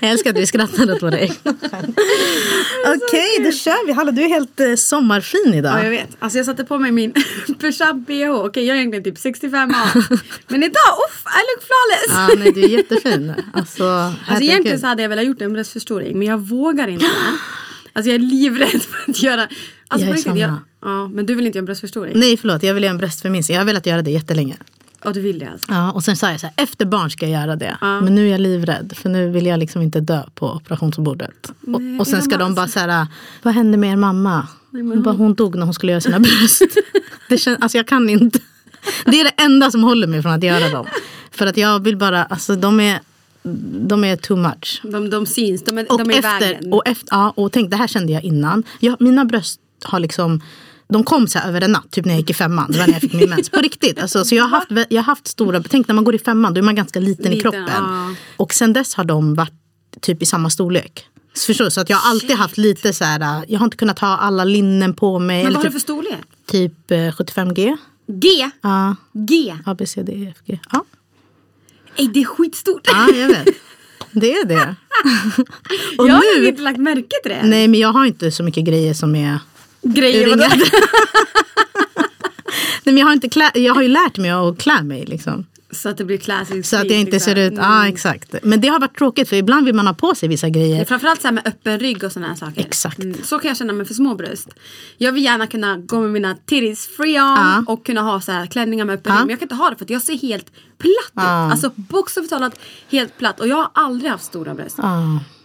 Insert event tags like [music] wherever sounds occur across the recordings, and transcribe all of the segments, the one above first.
Jag älskar att vi skrattade åt våra egna Okej, då kör vi. Hallå, du är helt eh, sommarfin idag. Ja, jag vet. Alltså jag satte på mig min [laughs] push-up bh. Okej, jag är egentligen typ 65 år. Men idag, uff, I look flawless. Ja, nej, du är jättefin. Alltså, Alltså egentligen så hade jag velat gjort en bröstförstoring men jag vågar inte. Alltså jag är livrädd för att göra... Alltså Jag är samma. jag, ja, men du vill inte göra en bröstförstoring? Nej, förlåt. Jag vill göra en bröstförminskning. Jag har velat göra det jättelänge. Ja, du vill det alltså? Ja, och sen sa jag så här, efter barn ska jag göra det. Men nu är jag livrädd, för nu vill jag liksom inte dö på operationsbordet. Och, och sen ska ja, de bara så här, vad hände med er mamma? hon, bara, hon dog när hon skulle göra sina [laughs] bröst. det kän, alltså jag kan inte. Det är det enda som håller mig från att göra dem. För att jag vill bara, alltså de är, de är too much. De, de syns, de är, Och, de är i efter, vägen. och, efter, ja, och tänk, det här kände jag innan. Jag, mina bröst har liksom de kom så här över en natt, typ när jag gick i femman. Det var när jag fick min mens. På riktigt. Alltså, så jag har, haft, jag har haft stora... Tänk när man går i femman, då är man ganska liten, i Liten, kroppen. ja. Och sen dess har de varit typ i samma storlek. Förstår du? Så att jag har alltid haft lite så här... Jag har inte kunnat ha alla linnen på mig. Men vad har du typ, för storlek? typ eh, 75G. G? Ja, G? A, B, C, D, E, F, G. Ja, Ey, det är skitstort. ja jag vet. Det är det. [laughs] Och jag har nu... inte lagt märke till det. Nej, men jag har inte så mycket grejer som är... Grejer, vadå? [laughs] Nej, men jag, har inte klä, jag har ju lärt mig att klä mig. Liksom. Så att det blir classic Så att jag inte liksom. ser ut... Ja, Mm. exakt. Men det har varit tråkigt för ibland vill man ha på sig vissa grejer. framförallt så här med öppen rygg och sådana här saker. Exakt. Mm. Så kan jag känna mig för små bröst. Jag vill gärna kunna gå med mina titties free on Ja. och kunna ha så här klänningar med öppen Ja. rygg. Men jag kan inte ha det för att jag ser helt platt ut. Alltså bokstavligt talat helt platt. Och jag har aldrig haft stora bröst.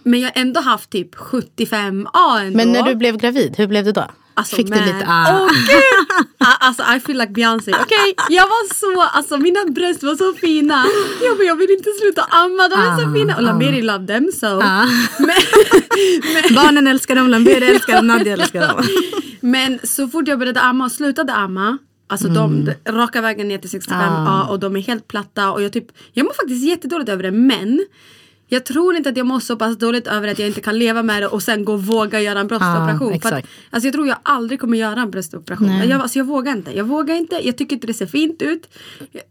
Men jag har ändå haft typ 75A ändå. Men när du blev gravid, hur blev det då? Alltså, Fick men, du lite... Ah. Åh gud! Ah, alltså I feel like Beyoncé. Okej, jag var så, alltså mina bröst var så fina. Jag bara, jag vill inte sluta amma, de är så Ah, fina. Och Lameri love them so. Ah. Men, Barnen älskar dem, Lambert älskar dem, Nadia älskar dem. men så fort jag började amma och slutade amma Alltså de, de raka vägen ner till 65A och de är helt platta och jag typ Jag mår faktiskt jättedåligt över det men jag tror inte att jag mår så pass dåligt över att jag inte kan leva med det och sen gå och våga göra en bröstoperation. För att, alltså jag tror jag aldrig kommer göra en bröstoperation. Nej. Jag, alltså jag vågar inte. Jag vågar inte. Jag tycker inte det ser fint ut.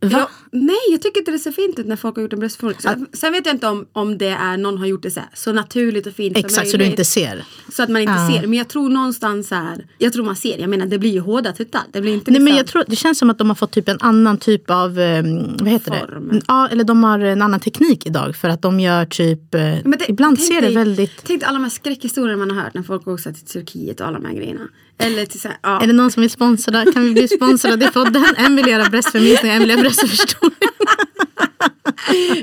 Jag, nej, jag tycker inte det ser fint ut när folk har gjort en bröstoperation. Så, sen vet jag inte om, om det är någon har gjort det så, här, så naturligt och fint som Exakt, så du inte ser. Så att man inte Ja. ser. Men jag tror någonstans så här. Jag tror man ser. Jag menar det blir ju hårda tuttar. Det blir inte Nej, men liksom- jag tror, det känns som att de har fått typ en annan typ av, eh, vad heter Form. det? Ja, eller de har en annan teknik idag för att de gör typ, eh, Men det- ibland ser det dig- väldigt... Tänk dig alla de här skräckhistorierna man har hört när folk åker till Turkiet och alla de här grejerna. Eller till så här, ja. Är det någon som vill sponsra? Kan vi bli sponsrade i podden? [laughs] En vill göra bröstförminskning, en vill göra bröstförstoring.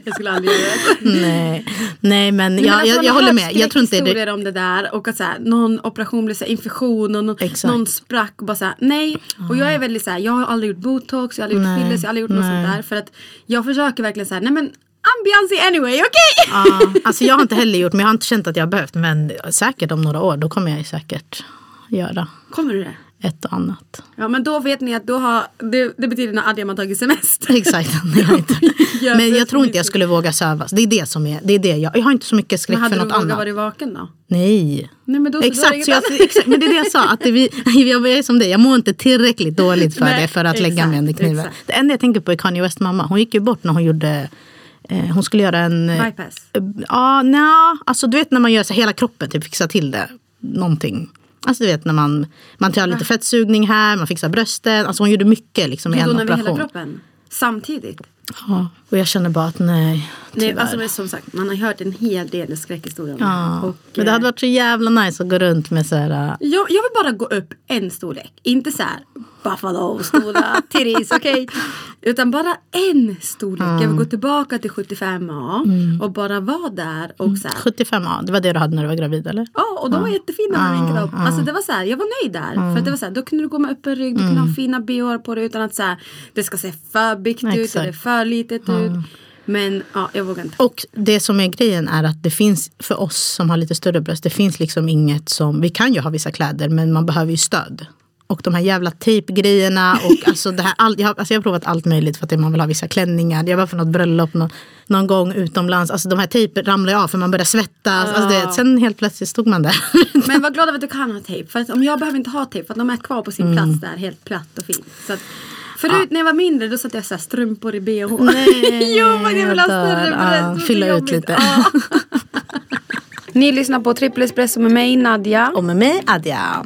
Jag skulle aldrig göra det. Nej, nej men Nej, men jag, alltså, jag, man jag har håller med. Jag tror inte det, skräckhistorier om det där och att så här, någon operation blev så här, infektion och någon, någon sprack och bara så här, nej. Och jag är väldigt så här, jag har aldrig gjort botox, jag har aldrig gjort fillers, jag har aldrig gjort något nej. sånt där. För att jag försöker verkligen så här, nej men I'm Beyoncé anyway, okej? ja, alltså jag har inte heller gjort, men jag har inte känt att jag har behövt. Men säkert om några år, då kommer jag säkert göra Kommer du det? ett och annat. Ja men då vet ni att då har, det, det betyder när Adrian har tagit semester. Exakt. Nej, jag [laughs] Men jag tror inte jag skulle våga sövas. Det är det som är, det är det jag, jag har inte så mycket skräck Men hade för du något vågat annat. vara vaken då? Nej. Nej men då Exakt, så jag, annat. exakt, men det är det jag sa. Att det, vi, [laughs] jag är som dig, jag mår inte tillräckligt dåligt för Nej, det för att lägga exakt, mig under kniven. Det enda jag tänker på är Kanye West mamma. Hon gick ju bort när hon gjorde hon skulle göra en... eh, Bypass. Ja, nja, alltså du vet när man gör så hela kroppen, typ fixar till det. Någonting. Alltså du vet när man, man tar lite fettsugning här, man fixar brösten. Alltså hon gjorde mycket liksom i en vi hela operation. kroppen. Samtidigt. Ja, och jag känner bara att nej, Nej, alltså som sagt, man har hört en hel del skräckhistorier ja. Och, Men det hade eh, varit så jävla nice att gå runt med så här... äh, jag, jag vill bara gå upp en storlek. Inte så här Buffalo, stora [laughs] titties, okej? Utan bara en storlek. Jag vill gå tillbaka till 75A Mm. och bara vara där och så här. 75, ja, det var det du hade när du var gravid eller? Ja, och de var jättefina med min kropp. Alltså det var så här, jag var nöjd där. För det var så här, då kunde du gå med öppen rygg, du kunde ha fina bh på dig utan att så här, det ska se för byggt ut Mm. Eller för litet ut. Men ja, jag vågar inte. Och det som är grejen är att det finns för oss som har lite större bröst, det finns liksom inget som, vi kan ju ha vissa kläder men man behöver ju stöd. Och de här jävla tejpgrejerna och [laughs] alltså det här, all, jag, har, alltså jag har provat allt möjligt för att man vill ha vissa klänningar. Jag var för något bröllop någon, någon gång utomlands, alltså de här tejpen ramlar av för man börjar svettas. Alltså det, sen helt plötsligt stod man där. [laughs] Men var glad över att du kan ha tejp. För att om jag behöver inte ha tejp för att de är kvar på sin Mm. plats där helt platt och fint. Så att, förut när jag var mindre då satte jag så här strumpor i bh. Nej, jo men jag vill ha större bröst. Ja, Det är så fylla ut lite. Ja. [laughs] Ni lyssnar på Trippel Espresso med mig Nadja. och med mig Adja.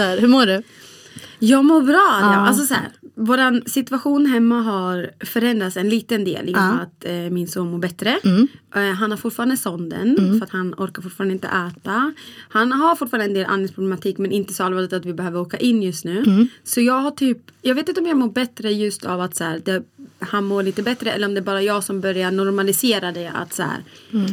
Dör. Hur mår du? Jag mår bra. Ja. Ja. Alltså så här, våran situation hemma har förändrats en liten del i och med Ja. att eh, min son mår bättre. Mm. Eh, han har fortfarande sonden för att han orkar fortfarande inte äta. Han har fortfarande en del andningsproblematik men inte så allvarligt att vi behöver åka in just nu. Mm. Så jag har typ, jag vet inte om jag mår bättre just av att så här, det, han mår lite bättre eller om det är bara jag som börjar normalisera det. Att så här,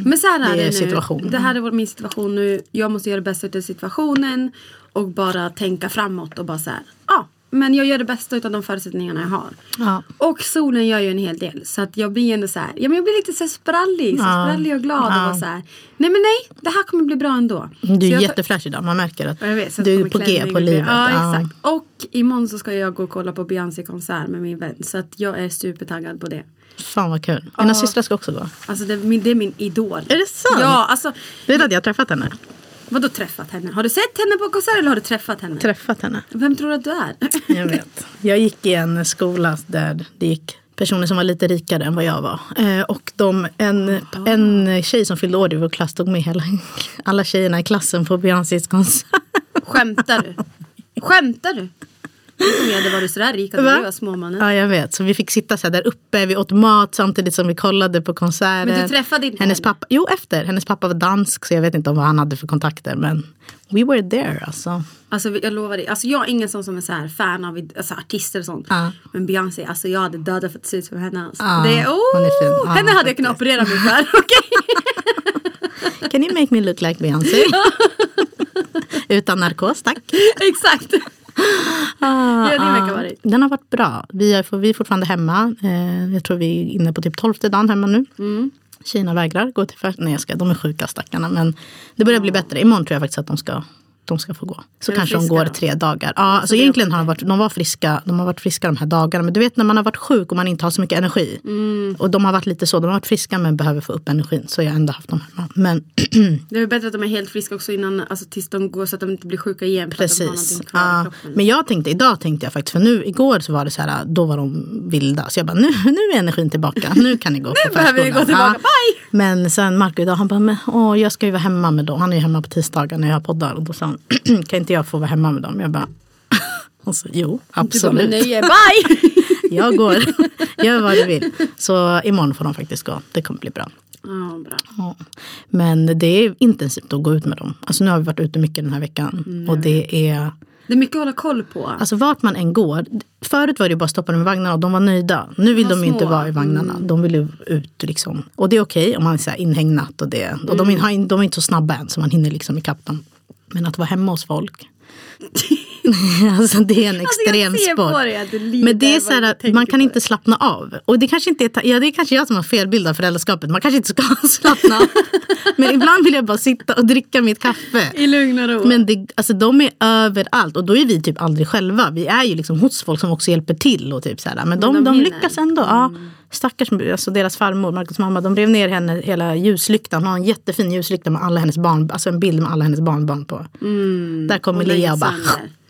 Men så här är Mm. Det det, är nu. situationen. Det här är vår, min situation nu. Jag måste göra det bästa av situationen och bara tänka framåt och bara så här, ja. men jag gör det bästa av de förutsättningarna jag har. Ja. Och solen gör ju en hel del. Så att jag blir ändå så här, ja men jag blir lite så här sprallig. Så Ja. sprallig och glad Ja. och bara så här, nej men nej, det här kommer bli bra ändå. Du är jättefräsch idag. Man märker att vet, du är på G på livet. Ja, exakt. Och imorgon så ska jag gå och kolla på Beyoncé-konsert med min vän. Så att jag är supertaggad på det. Fan vad kul. Mina Ja. systrar ska också gå. Alltså det, är min- det är min idol. Är det sant? Ja, alltså. Vet du att jag har träffat henne? Vadå träffat henne? Har du sett henne på konsert eller har du träffat henne? Träffat henne. Vem tror du att du är? [laughs] Jag vet. Jag gick i en skola där det gick personer som var lite rikare än vad jag var. Eh, och de, en, en tjej som fyllde år i vår klass tog med hela, [laughs] alla tjejerna i klassen på Beyoncés konsert. Skämtar du? Skämtar du? Om jag hade varit sådär rik Va? du var småmannen. Ja, jag vet. Så vi fick sitta så här där uppe, vi åt mat samtidigt som vi kollade på konserten. Men du träffade inte Hennes henne? pappa, Jo, efter. Hennes pappa var dansk så jag vet inte om vad han hade för kontakter. Men we were there alltså. Alltså jag lovar dig, alltså jag är ingen sån som är så här fan av alltså, artister och sånt. Ja. Men Beyoncé, alltså jag hade dödat för att se ut som henne. Alltså. Ja, det oh, hon är fin. Ja, henne hade jag kunnat operera mig för. [laughs] okej? Can you make me look like Beyoncé? Utan narkos, tack. [laughs] Exakt. Ah, Ja, din ah. vecka varit? Den har varit bra. Vi är, vi är fortfarande hemma. Eh, jag tror vi är inne på typ tolfte dagen hemma nu. Mm. Kina vägrar gå till fest. Nej jag ska, de är sjuka stackarna. Men det börjar bli bättre. Imorgon tror jag faktiskt att de ska, de ska få gå. Så kanske de går då? tre dagar. Ja, alltså det är egentligen har de varit, de var friska. De har varit friska de här dagarna. Men du vet när man har varit sjuk och man inte har så mycket energi. Mm. Och de har varit lite så. De har varit friska men behöver få upp energin. Så jag har ändå haft dem hemma. Men [clears throat] Det är bättre att de är helt friska också innan, alltså tills de går så att de inte blir sjuka igen. Precis. Ja. Men jag tänkte, idag tänkte jag faktiskt, för nu igår så var det så här, då var de vilda. Så jag bara, nu, nu är energin tillbaka, nu kan ni gå [laughs] på behöver vi gå tillbaka, bye! Men sen Marco idag, han bara, men, åh, jag ska ju vara hemma med dem. Han är ju hemma på tisdagar när jag poddar. Och då sa han, [clears throat] kan inte jag få vara hemma med dem? Jag bara, [laughs] alltså, jo, Du bara, absolut. bye! [laughs] Jag går, [laughs] gör vad du vill. Så imorgon får de faktiskt gå, det kommer bli bra. Ja, bra. Ja. Men det är intensivt att gå ut med dem. Alltså nu har vi varit ute mycket den här veckan. Mm. Och det är Det är mycket att hålla koll på. Alltså vart man än går. Förut var det bara att stoppa dem i vagnarna och de var nöjda. Nu vill De de, inte vara i vagnarna. De vill ju ut liksom. Och det är okej om man är inhägnat och det. Och de, har, in- de är inte så snabba än så man hinner liksom ikapp dem. Men att vara hemma hos folk. [laughs] alltså det är en Alltså, extrem på sport. lider Men det är så här, man kan inte slappna av. Och det kanske inte är, ja, det är kanske jag som har fel bild av föräldraskapet. Man kanske inte ska [laughs] slappna av. Men ibland vill jag bara sitta och dricka mitt kaffe. I lugn och ro. Men det, alltså, de är överallt och då är vi typ aldrig själva. Vi är ju liksom hos folk som också hjälper till. Och typ så här. Men de, de de, hinner. lyckas ändå. Ja, stackars alltså deras farmor, Marcos mamma, de rev ner henne hela ljuslyktan. Hon har en jättefin ljuslykta med alla hennes barn, alltså en bild med alla hennes barnbarn på. Där kommer Lea och bara... [laughs]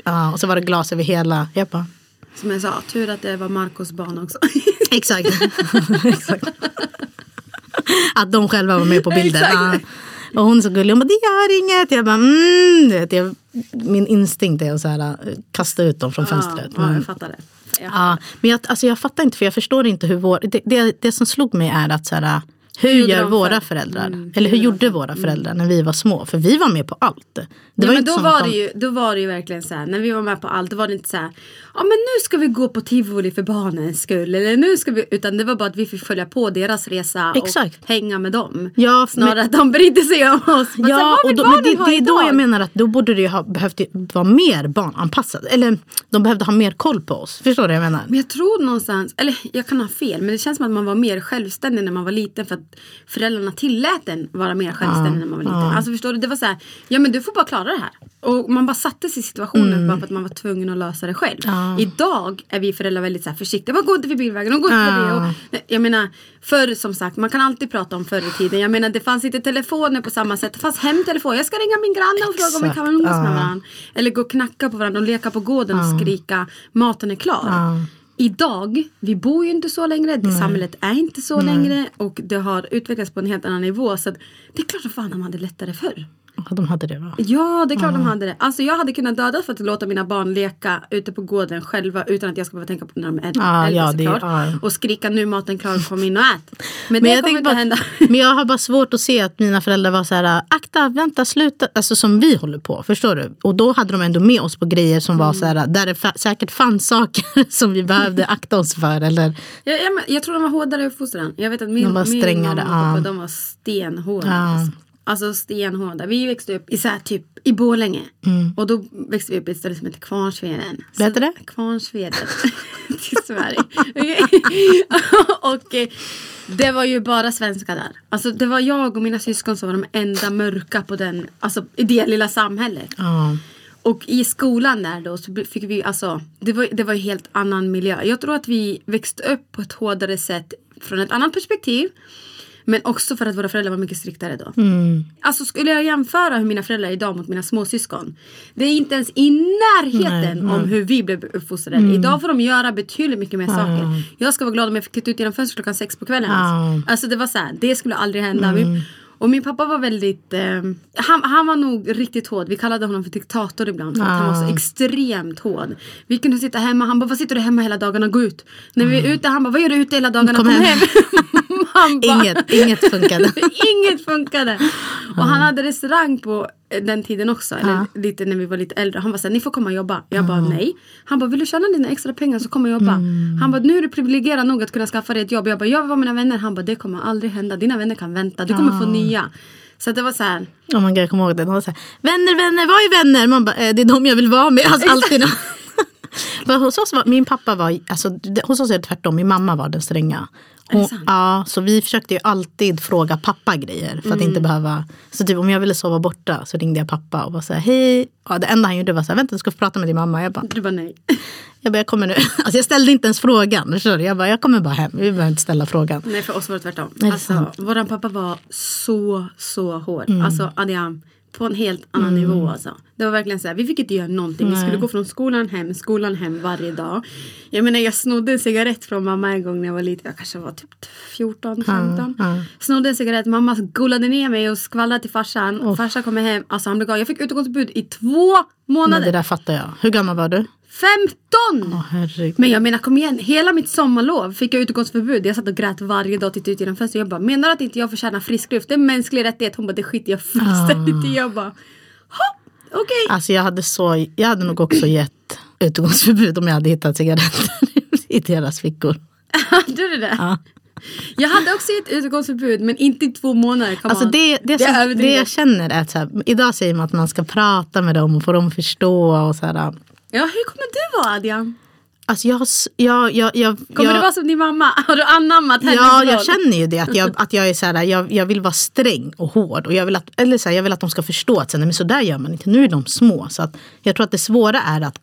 Ja, och så var det glas över hela. Jag bara, Som jag sa, tur att det var Marcos barn också. [laughs] Exakt. [laughs] Exakt. Att de själva var med på bilden. Ja. Och hon så gullig. Hon bara, det gör inget. Jag bara, mm. Jag, min instinkt är att så här, kasta ut dem från fönstret. Ja, jag fattar det. Ja. Ja, men jag, alltså jag fattar inte, för jag förstår inte hur vår... Det, det, det som slog mig är att så här, hur gjorde gör våra föräldrar? Mm, Eller hur hur gjorde gjorde de våra föräldrar när vi var små? För vi var med på allt. Det ja, var men inte då var, det de, ju, då var det ju verkligen så här, när vi var med på allt, då var det inte så här, ja men nu ska vi gå på tivoli för barnens skull. Eller nu ska vi, utan det var bara att vi fick följa på deras resa Exakt. och hänga med dem. Ja, Snarare att de brydde sig om oss. Men här, Ja, vad och då, men det, det är då jag menar att då borde det ju ha behövt vara mer barnanpassat. Eller de behövde ha mer koll på oss. Förstår du vad jag menar? Men jag tror någonstans, eller jag kan ha fel, men det känns som att man var mer självständig när man var liten för att föräldrarna tillät en vara mer självständig när man var liten. Alltså förstår du, det var så här, ja men du får bara klara det här. Och man bara satte sig i situationen bara för att man var tvungen att lösa det själv. Ja. Idag är vi föräldrar väldigt så här försiktiga, man går inte förbi vägen, och går inte. Ja. Och, nej, jag menar, förr som sagt, man kan alltid prata om förr i tiden. Jag menar det fanns inte telefoner på samma sätt, det fanns hemtelefon. Jag ska ringa min granne och fråga om vi kan Exakt, umgås med ja. varandra. Eller gå och knacka på varandra och leka på gården och skrika maten är klar. Idag, vi bor ju inte så längre, det samhället är inte så längre och det har utvecklats på en helt annan nivå. Så att det är klart som fan de hade lättare förr. Ja, de hade det va? Ja, det är klart de hade det. Alltså jag hade kunnat dödas för att låta mina barn leka ute på gården själva utan att jag ska behöva tänka på när de är äldre Ja, ja, såklart. ja. Och skrika nu maten klar, kom in och ät. [laughs] Men, Men det kommer inte bara, hända. [laughs] men jag har bara svårt att se att mina föräldrar var så här, akta, vänta, sluta. Alltså som vi håller på, förstår du? Och då hade de ändå med oss på grejer som var så här, där det fa- säkert fanns saker [laughs] som vi behövde akta oss för. Eller, Jag, jag, jag tror de var hårdare i uppfostran. Jag vet att min, De var min mamma och pappa ja. de var stenhårda. Ja. Alltså. Alltså stenhårda. Vi växte upp i så här, typ i Borlänge. Och då växte vi upp i ett ställe som heter Kvarnsveden. Vad heter det? Kvarnsveden. [laughs] till Sverige. [laughs] Och eh, det var ju bara svenskar där. Alltså det var jag och mina syskon som var de enda mörka på den, alltså i det lilla samhället. ja. Och i skolan där då så fick vi alltså, det var, det var ju helt annan miljö. Jag tror att vi växte upp på ett hårdare sätt från ett annat perspektiv. Men också för att våra föräldrar var mycket striktare då. Alltså skulle jag jämföra hur mina föräldrar är idag mot mina småsyskon. Det är inte ens i närheten om hur vi blev uppfostrade. Idag får de göra betydligt mycket mer saker. Jag ska vara glad om jag fick titta ut genom fönstret klockan sex på kvällen. Ja. Alltså det var så här, det skulle aldrig hända. Min, och min pappa var väldigt, eh, han, han var nog riktigt hård. Vi kallade honom för diktator ibland för att han var så Ah. extremt hård. Vi kunde sitta hemma, han bara vad sitter du hemma hela dagarna, gå ut. När vi är ute, han bara vad gör du ute hela dagarna, kom, Kom hem. hem. [laughs] han bara, Inget, inget funkade. [laughs] Inget funkade. Och han hade restaurang på eh, den tiden också. Eller lite när vi var lite äldre. Han var såhär, ni får komma och jobba. Jag bara nej. Han bara, vill du tjäna dina extra pengar så kom och jobba. Han bara, nu är du privilegierad nog att kunna skaffa dig ett jobb. Jag bara, jag vill vara mina vänner. Han bara, det kommer aldrig hända. Dina vänner kan vänta. Du kommer få nya. Så det var så här. Oh my God, jag kommer ihåg det. De var så här, vänner, vänner, vad är vänner? Man bara, eh, det är de jag vill vara med. Alltså, alltid. [laughs] Hos oss var, min pappa var, alltså, hos oss är det tvärtom, min mamma var den stränga. Hon, ja, så vi försökte ju alltid fråga pappa grejer för att Mm. inte behöva. Så typ om jag ville sova borta så ringde jag pappa och var så här, hej. Ja, det enda han gjorde var så här, vänta jag ska få prata med din mamma. Jag bara, Du bara nej. [laughs] jag, bara, jag kommer nu. [laughs] Alltså jag ställde inte ens frågan. du? Jag bara, jag kommer bara hem, vi behöver inte ställa frågan. Nej för oss var det tvärtom. det alltså, våran pappa var så så hård. Mm. Alltså Adiam. På en helt annan nivå alltså. Det var verkligen så här, vi fick inte göra någonting. Vi skulle gå från skolan hem, skolan hem varje dag. Jag menar jag snodde en cigarett från mamma en gång när jag var liten. Jag kanske var typ 14, 15. ja. Snodde en cigarett, mamma golade ner mig och skvallrade till farsan. Farsan kommer hem, alltså han blev galen. Jag fick utegångsförbud i två månader. det där fattar jag. Hur gammal var du? 15! Åh herregud. Men jag menar kom igen, hela mitt sommarlov fick jag utegångsförbud. Jag satt och grät varje dag och tittade ut genom fönstret. Jag bara, menar du att inte jag förtjänar frisk luft? Det är mänsklig rättighet. Hon bara, det skiter jag fullständigt i. Jag bara, "Ha, okej. Alltså jag hade, så, jag hade nog också gett utegångsförbud om jag hade hittat cigaretter [laughs] i deras fickor. [laughs] Hade du det? Ja. Jag hade också gett utegångsförbud men inte i två månader. Come Alltså det, det, är som, det jag känner är att så här, idag säger man att man ska prata med dem och få dem att förstå. Och så här, Ja, hur kommer du vara Adrian? alltså jag, jag, jag, jag, Kommer du vara som din mamma? Har du anammat hennes Ja, jag känner ju det. Att jag, [laughs] att jag, är så här, jag, jag vill vara sträng och hård. Och jag, vill att, eller så här, jag vill att de ska förstå att så nej, men så där gör man inte. Nu är de små. Så att jag tror att det svåra är att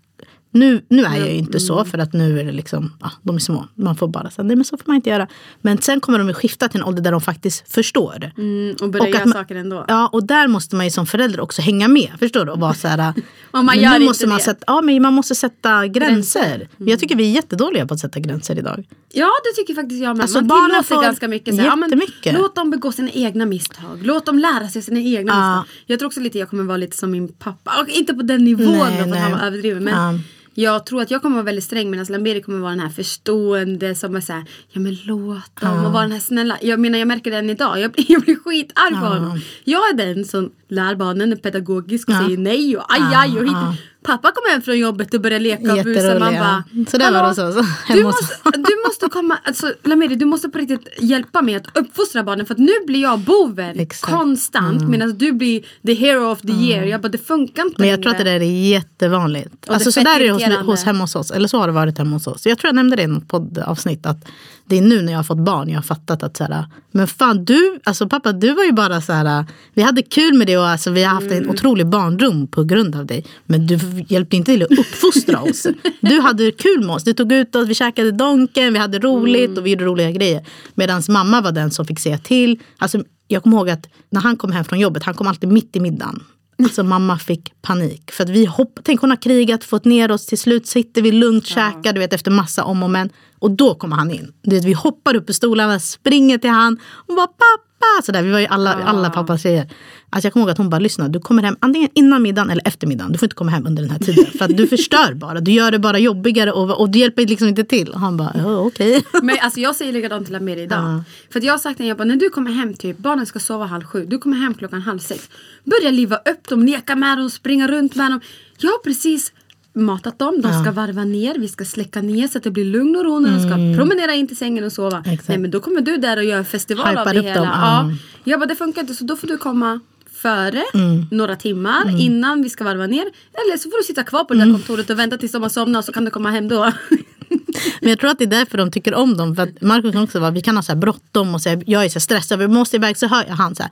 nu, nu är jag ju inte så för att nu är det liksom, ja, de är små. Man får bara säga, nej men så får man inte göra. Men sen kommer de ju skifta till en ålder där de faktiskt förstår. Mm, och börja Och göra att man- saker ändå. Ja, och där måste man ju som förälder också hänga med. Förstår du? Och vara så här, [laughs] Om man gör nu måste man det. sätta, ja, men man måste sätta gränser. Jag tycker vi är jättedåliga på att sätta gränser idag. Ja det tycker faktiskt jag med. Alltså, man barnen tillåter får ganska mycket. Så ja, men låt dem begå sina egna misstag. Låt dem lära sig sina egna Ja. misstag. Jag tror också lite jag kommer vara lite som min pappa. Och inte på den nivån Nej, då, för nej. han var överdriven. Men Ja. Jag tror att jag kommer vara väldigt sträng medan Lamberi kommer vara den här förstående som är såhär, ja men låt dem och vara den här snälla. Jag menar jag märker det än idag, jag, [laughs] jag blir skitarg på honom. Jag är den som lär barnen är pedagogisk och Ja. säger nej och aj aj och hit. Ja. Pappa kommer hem från jobbet och börjar leka och busa. Man bara, Så där var det "Hallå, [laughs] hos oss, Du måste, du måste komma, alltså Lamiri du måste på riktigt hjälpa mig att uppfostra barnen för att nu blir jag boven Exakt. Mm. konstant medan du blir the hero of the year. Jag bara det funkar inte Men jag tror att det längre. där är jättevanligt. är Alltså så där är det hos, hos hemma hos oss. Eller så har det varit hemma hos oss. Jag tror jag nämnde det i något poddavsnitt. Att det är nu när jag har fått barn jag har fattat att så här, men fan du, alltså pappa du var ju bara så här, vi hade kul med det och alltså, vi har haft Mm. en otrolig barndom på grund av dig. Men du hjälpte inte till att uppfostra oss. [laughs] Du hade kul med oss. Du tog ut oss, vi käkade Donken, vi hade roligt Mm. och vi gjorde roliga grejer. Medan mamma var den som fick säga till. Alltså, jag kommer ihåg att när han kom hem från jobbet, han kom alltid mitt i middagen. Alltså mamma fick panik. För att vi hopp, tänk hon har krigat, fått ner oss, till slut sitter vi lugnt, käkar, du vet efter massa om och men. Och då kommer han in. Du vet, vi hoppar upp i stolarna, springer till han och bara pappa. Så där, vi var ju alla, alla pappas tjejer. Alltså jag kommer ihåg att hon bara lyssna, du kommer hem antingen innan middagen eller efter middagen. Du får inte komma hem under den här tiden. För att du förstör bara. Du gör det bara jobbigare och, och du hjälper liksom inte till. Och han bara, ja okej. [laughs] Men alltså jag säger likadant till Amir idag. För att jag har sagt till henne, när du kommer hem typ, barnen ska sova halv sju, du kommer hem klockan halv sex. Börja liva upp dem, leka med dem, springa runt med dem. Jag har precis matat dem, de ska varva ner, vi ska släcka ner så att det blir lugn och ro när de ska promenera in till sängen och sova. Exakt. Nej men då kommer du där och gör festival Hypar av det hela. dem, Ja. ja. Jag bara det funkar inte så då får du komma före Mm. några timmar innan vi ska varva ner. Eller så får du sitta kvar på det Mm. där kontoret och vänta tills de har somnat så kan du komma hem då. [laughs] Men jag tror att det är därför de tycker om dem. För att Markus kan också vara, vi kan ha så här bråttom och säga, jag är så stressad, vi måste iväg. Så hör jag han så här,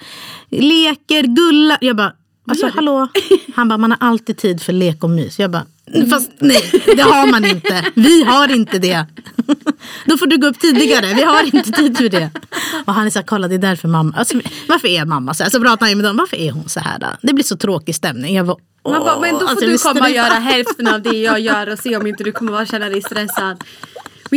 leker, gullar. Jag bara, alltså hallå? Han bara, man har alltid tid för lek och mys. Jag bara, fast nej, det har man inte. Vi har inte det. [laughs] Då får du gå upp tidigare, vi har inte tid för det. Och han är så här, kolla det är därför mamma, alltså, varför är mamma så här? Så pratar han med dem, varför är hon så här då? Det blir så tråkig stämning. Jag bara, Man bara, men då får Alltså, du komma och göra [laughs] hälften av det jag gör och se om inte du kommer vara känna dig stressad.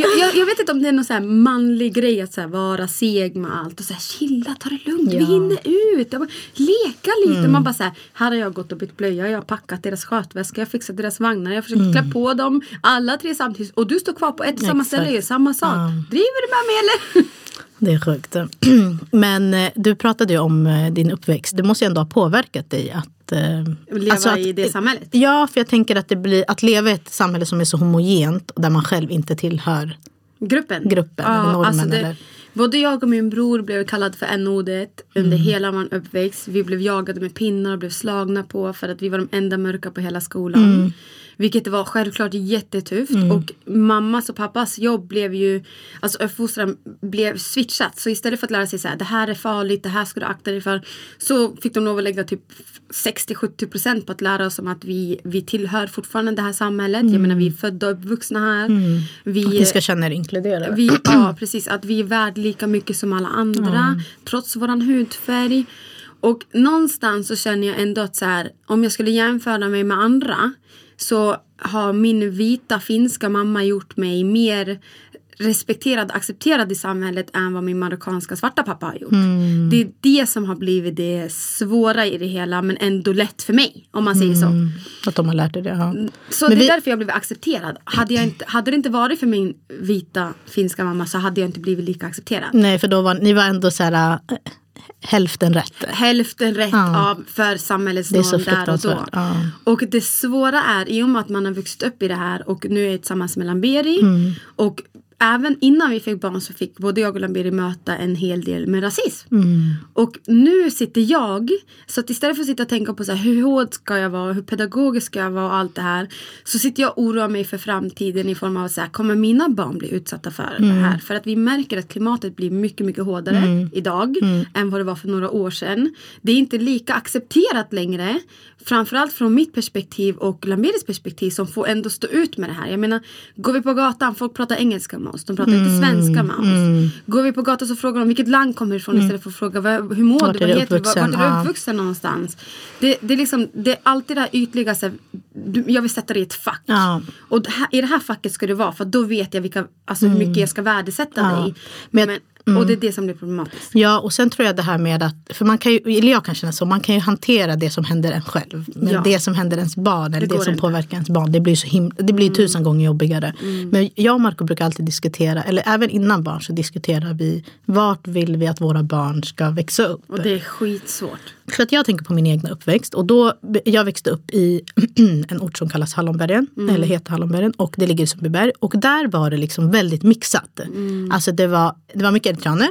Men jag, jag, jag vet inte om det är någon så manlig grej att så vara seg med allt och så här chilla, ta det lugnt, vi Ja. hinner ut. Bara, leka lite. Man bara så här, här har jag gått och bytt blöja, jag har packat deras skötväska, jag har fixat deras vagnar, jag har försökt klä på dem alla tre samtidigt och du står kvar på ett och samma ställe, gör samma sak. Ja. Driver du med mig eller? [laughs] Det är sjukt. [clears throat] Men eh, du pratade ju om eh, din uppväxt. Det måste ju ändå ha påverkat dig att... eh, Leva alltså i det samhället. Ja, för jag tänker att det blir att leva i ett samhälle som är så homogent och där man själv inte tillhör. Gruppen. Gruppen, eller normen, eller- Både jag och min bror blev kallad för n-ordet Mm. under hela vår uppväxt. Vi blev jagade med pinnar och blev slagna på för att vi var de enda mörka på hela skolan. Mm. Vilket var självklart jättetufft. Och mammas och pappas jobb blev ju, alltså uppfostran blev switchat. Så istället för att lära sig så här, det här är farligt, det här ska du akta dig för. Så fick de lov att lägga typ 60-70% på att lära oss om att vi, vi tillhör fortfarande det här samhället. Jag menar vi är födda och uppvuxna här. Vi, Att ni ska känna er inkluderade. vi, [clears throat] ja, precis. Att vi är värd lika mycket som alla andra. Trots våran hudfärg. Och någonstans så känner jag ändå att så här, om jag skulle jämföra mig med andra så har min vita finska mamma gjort mig mer respekterad och accepterad i samhället än vad min marockanska svarta pappa har gjort. Det är det som har blivit det svåra i det hela men ändå lätt för mig om man säger så. Mm, att de har lärt dig det. Ja. Så Men det är vi- därför jag blev accepterad. Hade, jag inte, hade det inte varit för min vita finska mamma så hade jag inte blivit lika accepterad. Nej, för då var ni var ändå så här äh, hälften rätt. Hälften rätt Ja. av för samhällets norm där och då. ja. Och det svåra är i och med att man har vuxit upp i det här och nu är jag tillsammans med Lamberi. Mm. Och även innan vi fick barn så fick både jag och Lamberi möta en hel del med rasism. Mm. Och nu sitter jag, så att istället för att sitta och tänka på så här, hur hård ska jag vara, hur pedagogisk ska jag vara och allt det här. Så sitter jag och oroar mig för framtiden i form av så här, kommer mina barn bli utsatta för det Mm. här? För att vi märker att klimatet blir mycket, mycket hårdare idag Mm. än vad det var för några år sedan. Det är inte lika accepterat längre. Framförallt från mitt perspektiv och Lamberis perspektiv som får ändå stå ut med det här. Jag menar, går vi på gatan, folk pratar engelska med oss, de pratar Mm. inte svenska med oss. Går vi på gatan så frågar de vilket land kommer ifrån istället för att fråga hur mår Vart du, vad heter du, vart är du uppvuxen någonstans. Det, det, är liksom, det är alltid det här ytliga, så här, jag vill sätta dig i ett fack. Ja. Och i det här facket ska du vara för då vet jag vilka, alltså, hur mycket jag ska värdesätta Mm. Ja. dig. Men, Men, jag, Och det är det som blir problematiskt. Ja, och sen tror jag det här med att, för man kan ju, eller jag kan känna så, man kan ju hantera det som händer en själv. Men Ja. det som händer ens barn eller Det det, som inte. påverkar ens barn, det blir så him- det blir tusen gånger jobbigare. Men jag och Marco brukar alltid diskutera, eller även innan barn så diskuterar vi, vart vill vi att våra barn ska växa upp? Och det är skitsvårt. För att jag tänker på min egna uppväxt och då, jag växte upp i [clears throat] en ort som kallas Hallonbergen, eller heter Hallonbergen och det ligger i Sundbyberg. Och där var det liksom väldigt mixat. Alltså det var, det var mycket eritreaner,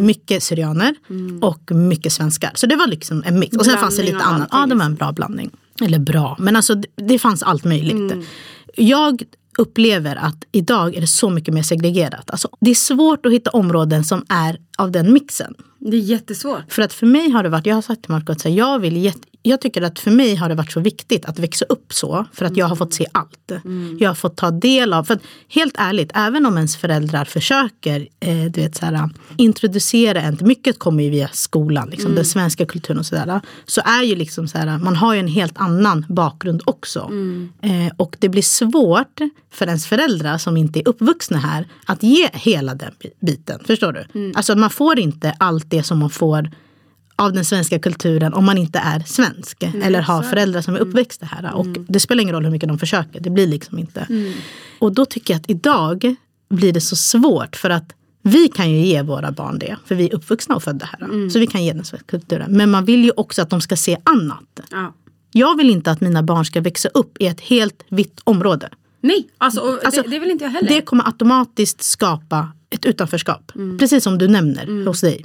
mycket syrianer och mycket svenskar. Så det var liksom en mix. Och sen fanns det lite annat. Ja, det var en bra blandning. Eller bra, men alltså det, det fanns allt möjligt. Jag upplever att idag är det så mycket mer segregerat. Alltså, det är svårt att hitta områden som är av den mixen. Det är jättesvårt. För att för mig har det varit, jag har sagt till Marco att jag, vill, jag tycker att för mig har det varit så viktigt att växa upp så. För att jag har fått se allt. Jag har fått ta del av, för att helt ärligt, även om ens föräldrar försöker eh, du vet, så här, introducera en, mycket kommer ju via skolan, liksom, den svenska kulturen och sådär. Så är ju liksom så här, man har ju en helt annan bakgrund också. Eh, och det blir svårt för ens föräldrar som inte är uppvuxna här att ge hela den bi- biten. Förstår du? Alltså man får inte allt det som man får av den svenska kulturen om man inte är svensk. eller har föräldrar som är uppväxta här. Och det spelar ingen roll hur mycket de försöker. Det blir liksom inte. Och då tycker jag att idag blir det så svårt för att vi kan ju ge våra barn det, för vi är uppvuxna och födda här. Så vi kan ge den svenska kulturen. Men man vill ju också att de ska se annat. Ja. Jag vill inte att mina barn ska växa upp i ett helt vitt område. Nej, alltså, Alltså, det, det vill inte jag heller. Det kommer automatiskt skapa ett utanförskap. Mm. Precis som du nämner hos dig.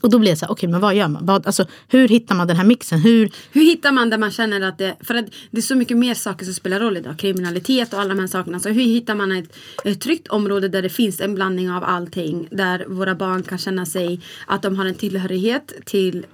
Och då blir det så här, okej men vad gör man? Vad, alltså, hur hittar man den här mixen? Hur, Hur hittar man där man känner att det, för att det är så mycket mer saker som spelar roll idag, kriminalitet och alla de här sakerna. Så hur hittar man ett, ett tryggt område där det finns en blandning av allting, där våra barn kan känna sig att de har en tillhörighet till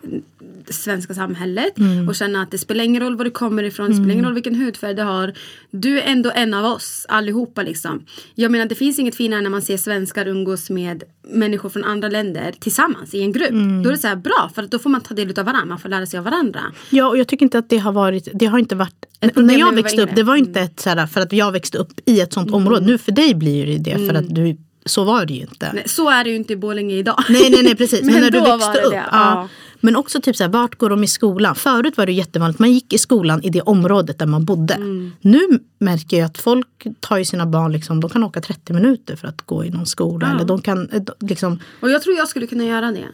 det svenska samhället och känna att det spelar ingen roll var du kommer ifrån, det spelar ingen roll vilken hudfärg du har. Du är ändå en av oss allihopa liksom. Jag menar det finns inget finare när man ser svenskar umgås med människor från andra länder tillsammans i en grupp. Då är det så här bra för då får man ta del av varandra, man får lära sig av varandra. ja, och jag tycker inte att det har varit, det har inte varit när jag växte upp, det var inte ett så här, för att jag växte upp i ett sånt område. Nu för dig blir det det, för att du, så var det ju inte. Nej, så är det ju inte i Borlänge idag. Nej, nej, nej precis. Men, [laughs] Men när du växte upp. Ja. ja. Men också typ så här, vart går de i skolan? Förut var det jättevanligt, man gick i skolan i det området där man bodde. Mm. Nu märker jag att folk tar ju sina barn, liksom, de kan åka 30 minuter för att gå i någon skola. Ja. Eller de kan, eh, liksom, Och jag tror jag skulle kunna göra det.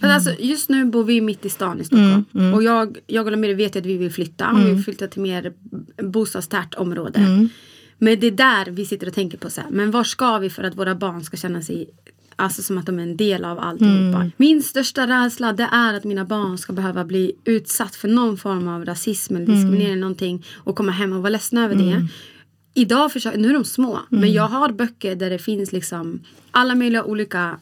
För Mm. alltså, just nu bor vi mitt i stan i Stockholm. Och jag, jag och Lamiri vet att vi vill flytta. Mm. Vi vill flytta till mer bostadstärt område. Men det är där vi sitter och tänker på så här. Men var ska vi för att våra barn ska känna sig Alltså som att de är en del av alltihopa. Mm. Min största rädsla det är att mina barn ska behöva bli utsatt för någon form av rasism Mm. eller diskriminering eller någonting. Och komma hem och vara ledsna över det. Idag försöker, nu är de små, Mm. men jag har böcker där det finns liksom alla möjliga olika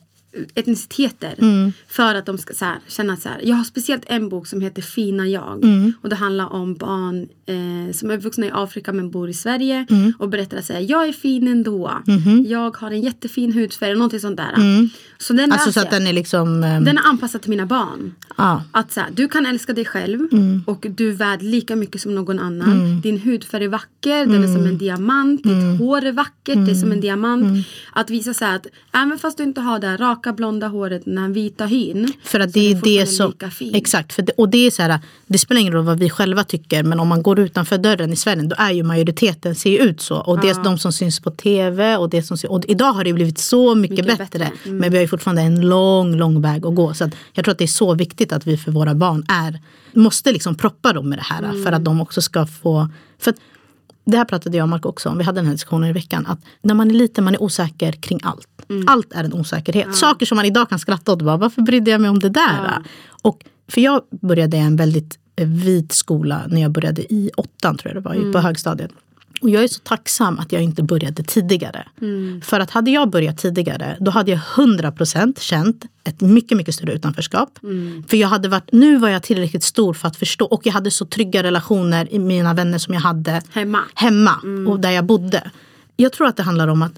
etniciteter. Mm. För att de ska så här, känna så här. Jag har speciellt en bok som heter Fina jag. Mm. Och det handlar om barn eh, som är vuxna i Afrika men bor i Sverige. Mm. Och berättar att säga jag är fin ändå. Mm-hmm. Jag har en jättefin hudfärg. Någonting sånt där. Så den alltså så att den är liksom... ehm, Den är anpassad till mina barn. ja. Att så här, du kan älska dig själv Mm. och du är värd lika mycket som någon annan. Din hudfärg är vacker, den är som Mm. en diamant. Ditt hår är vackert, det är som en diamant. Att visa så här att även fast du inte har det här raka blonda håret, den här vita hyn. För att det är det som... Exakt. För det, och det är så här, det spelar ingen roll vad vi själva tycker. Men om man går utanför dörren i Sverige då är ju majoriteten ser ju ut så. Och det är de som syns på tv. Och, det som, och idag har det blivit så mycket, Mycket bättre. bättre. Mm. Men vi har ju fortfarande en lång, lång väg att gå. Så att jag tror att det är så viktigt att vi för våra barn är måste liksom proppa dem med det här. Mm. För att de också ska få... För att, det här pratade jag och Mark också om, vi hade den här diskussionen i veckan. Att när man är liten, man är osäker kring allt. Mm. Allt är en osäkerhet. Saker som man idag kan skratta åt. Bara, Varför brydde jag mig om det där? Och, för jag började i en väldigt eh, vit skola när jag började i åttan, tror jag det var, Mm. på högstadiet. Och jag är så tacksam att jag inte började tidigare. Mm. För att hade jag börjat tidigare, då hade jag 100% känt ett mycket, mycket större utanförskap. Mm. För jag hade varit, nu var jag tillräckligt stor för att förstå och jag hade så trygga relationer i mina vänner som jag hade Hemma. hemma och där jag bodde. Jag tror att det handlar om att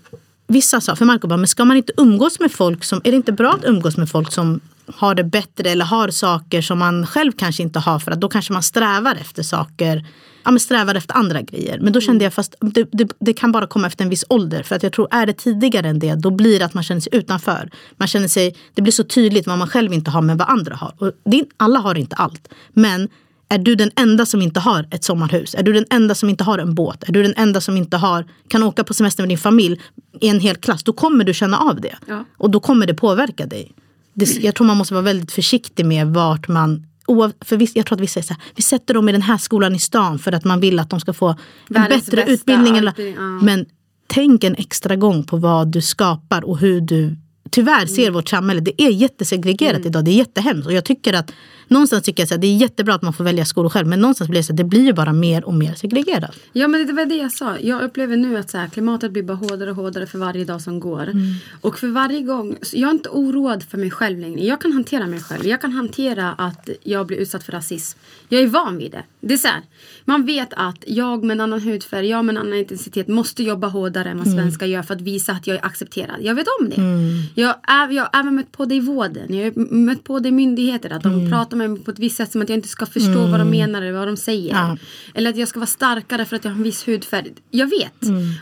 vissa sa, för Marco bara, men ska man inte umgås med folk som, är det inte bra att umgås med folk som har det bättre eller har saker som man själv kanske inte har för att då kanske man strävar efter saker ja, men strävar efter andra grejer. Men då kände jag fast det, det, det, kan bara komma efter en viss ålder. För att jag tror är det tidigare än det då blir det att man känner sig utanför. Man känner sig, det blir så tydligt vad man själv inte har men vad andra har. Och det, alla har inte allt. Men är du den enda som inte har ett sommarhus? Är du den enda som inte har en båt? Är du den enda som inte har, kan åka på semester med din familj i en hel klass? Då kommer du känna av det. Ja. Och då kommer det påverka dig. Det, jag tror man måste vara väldigt försiktig med vart man för vissa, jag tror att vissa säger så här, vi sätter dem i den här skolan i stan för att man vill att de ska få en bättre bästa utbildning. Eller, utbildning, ja. Men tänk en extra gång på vad du skapar och hur du Tyvärr ser Mm. vårt samhälle, det är jättesegregerat idag. Det är jättehemskt. Och jag tycker att någonstans tycker jag att det är jättebra att man får välja skolor själv. Men någonstans blir det så att det blir bara mer och mer segregerat. Ja men det var det jag sa. Jag upplever nu att så här, klimatet blir bara hårdare och hårdare för varje dag som går. Och för varje gång, jag är inte oroad för mig själv längre. Jag kan hantera mig själv. Jag kan hantera att jag blir utsatt för rasism. Jag är van vid det. Det är så här, man vet att jag med en annan hudfärg, jag med en annan intensitet måste jobba hårdare än vad svenskar gör för att visa att jag är accepterad. Jag vet om det. Är, jag har även mött på det i vården. Jag har mött på det i myndigheter. Att de pratar med mig på ett visst sätt som att jag inte ska förstå vad de menar eller vad de säger. Ja. Eller att jag ska vara starkare för att jag har en viss hudfärg. Jag vet.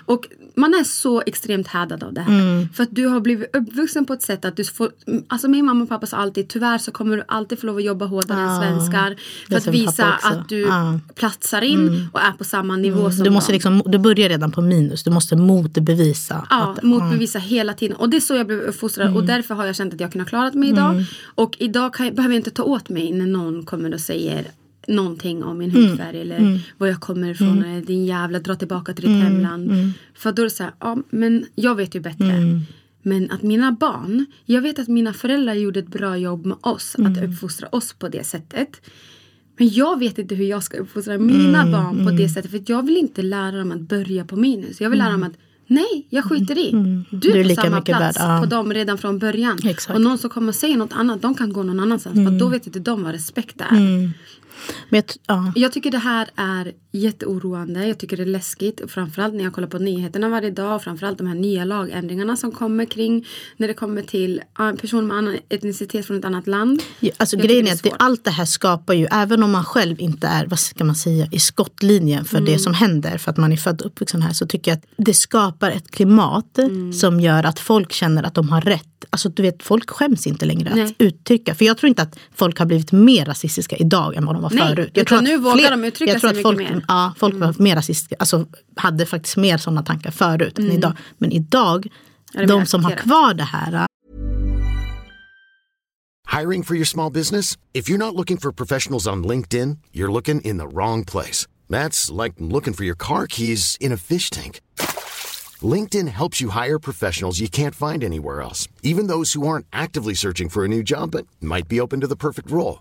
Och man är så extremt härdad av det här. För att du har blivit uppvuxen på ett sätt att du får... Alltså min mamma och pappa sa alltid tyvärr så kommer du alltid få lov att jobba hårdare än Ja. svenskar. För att visa att du Ja. platsar in och är på samma nivå som Du, måste dem. liksom, du börjar redan på minus. Du måste motbevisa. Ja, att, motbevisa hela tiden. Och det är så jag blev uppfostrad Mm. och därför har jag känt att jag kunnat klara mig idag. Och idag jag, behöver jag inte ta åt mig när någon kommer och säger någonting om min Mm. hudfärg eller var jag kommer ifrån eller din jävla dra tillbaka till ditt Mm. hemland. För då är det så här, ja men jag vet ju bättre. Mm. Men att mina barn, jag vet att mina föräldrar gjorde ett bra jobb med oss Mm. att uppfostra oss på det sättet. Men jag vet inte hur jag ska uppfostra mina Mm, barn på det sättet. För jag vill inte lära dem att börja på minus. Jag vill lära dem att nej, jag skiter i. Du Mm. Du är på samma plats värd, ja. på dem redan från början. Exakt. Och någon som kommer och säger något annat, de kan gå någon annanstans. För då vet inte de vad respekt är. Men jag, ja. Jag tycker det här är jätteoroande. Jag tycker det är läskigt. Framförallt när jag kollar på nyheterna varje dag. Och framförallt de här nya lagändringarna som kommer kring när det kommer till personer med annan etnicitet från ett annat land. Ja, Alltså, Jag grejen är att det, allt det här skapar ju, även om man själv inte är vad ska man säga, i skottlinjen för Mm. det som händer, för att man är född och uppvuxen här, så tycker jag att det skapar ett klimat Mm. som gör att folk känner att de har rätt. Alltså du vet, folk skäms inte längre Nej. att uttrycka. För jag tror inte att folk har blivit mer rasistiska idag än vad de var Nej, förut. Jag tror att nu vågar de uttrycka jag tror sig att folk, mycket mer. Mm. Ja, folk var mer rasistiska, alltså hade faktiskt mer sådana tankar förut än idag. Men idag, Mm. De som har kvar det här, Hiring for your small business? If you're not looking for professionals on LinkedIn, you're looking in the wrong place. That's like looking for your car keys in a fish tank. LinkedIn helps you hire professionals you can't find anywhere else, even those who aren't actively searching for a new job but might be open to the perfect role.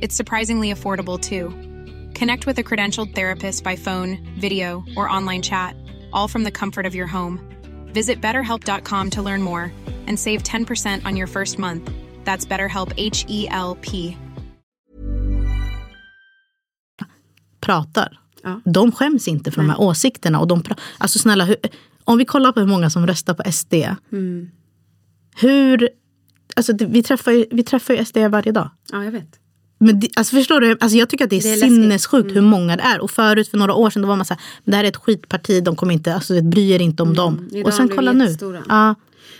It's surprisingly affordable too. Connect with a credentialed therapist by phone, video, or online chat, all from the comfort of your home. Visit betterhelp.com to learn more and save 10% on your first month. That's BetterHelp H E L P. pratar. Ja. De skäms inte för de här åsikterna. Och de alltså snälla, hur, om vi kollar på hur många som röstar på SD. Mm. Hur, alltså, vi, träffar ju, vi träffar ju SD varje dag. Ja, jag vet. Men det, alltså förstår du? Alltså jag tycker att det är, Det är sinnessjukt hur många det är. Och förut för några år sedan då var man så här, det här är ett skitparti, de kommer inte, alltså bryr inte om dem. Mm. idag Och sen kolla nu. Ja,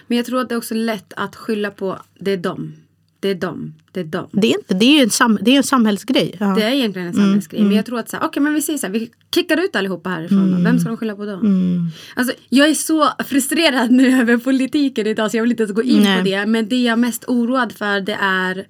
Men jag tror att det är också lätt att skylla på det är dem. Det är dem. Det är dem. det, är inte, det är ju en, sam, det är en samhällsgrej. Ja. Det är egentligen en samhällsgrej. Men jag tror att så här, okej men vi säger så här, vi kickar ut allihopa härifrån. då. Vem ska de skylla på då? Alltså, jag är så frustrerad [laughs] nu över politiken idag så jag vill inte ens gå in Nej. på det. Men det jag är mest oroad för det är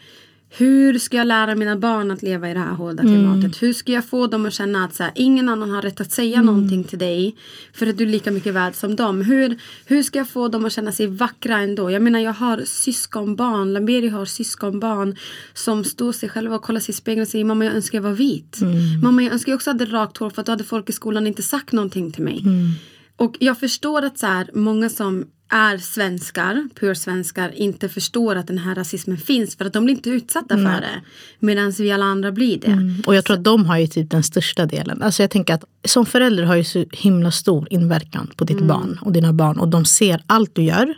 hur ska jag lära mina barn att leva i det här hårda klimatet? Hur ska jag få dem att känna att så här, ingen annan har rätt att säga någonting till dig för att du är lika mycket värd som dem? Hur, hur ska jag få dem att känna sig vackra ändå? Jag menar jag har syskonbarn, Lamberi har syskonbarn som står sig själva och kollar sig i spegeln och säger mamma jag önskar jag var vit. Mamma jag önskar jag också hade rakt hår för att då hade folk i skolan inte sagt någonting till mig. Och jag förstår att så här, många som är svenskar, pure svenskar, inte förstår att den här rasismen finns för att de blir inte utsatta för det. Medan vi alla andra blir det. Och jag tror att de har ju typ den största delen. Alltså jag tänker att som förälder har ju så himla stor inverkan på ditt Mm. barn och dina barn. Och de ser allt du gör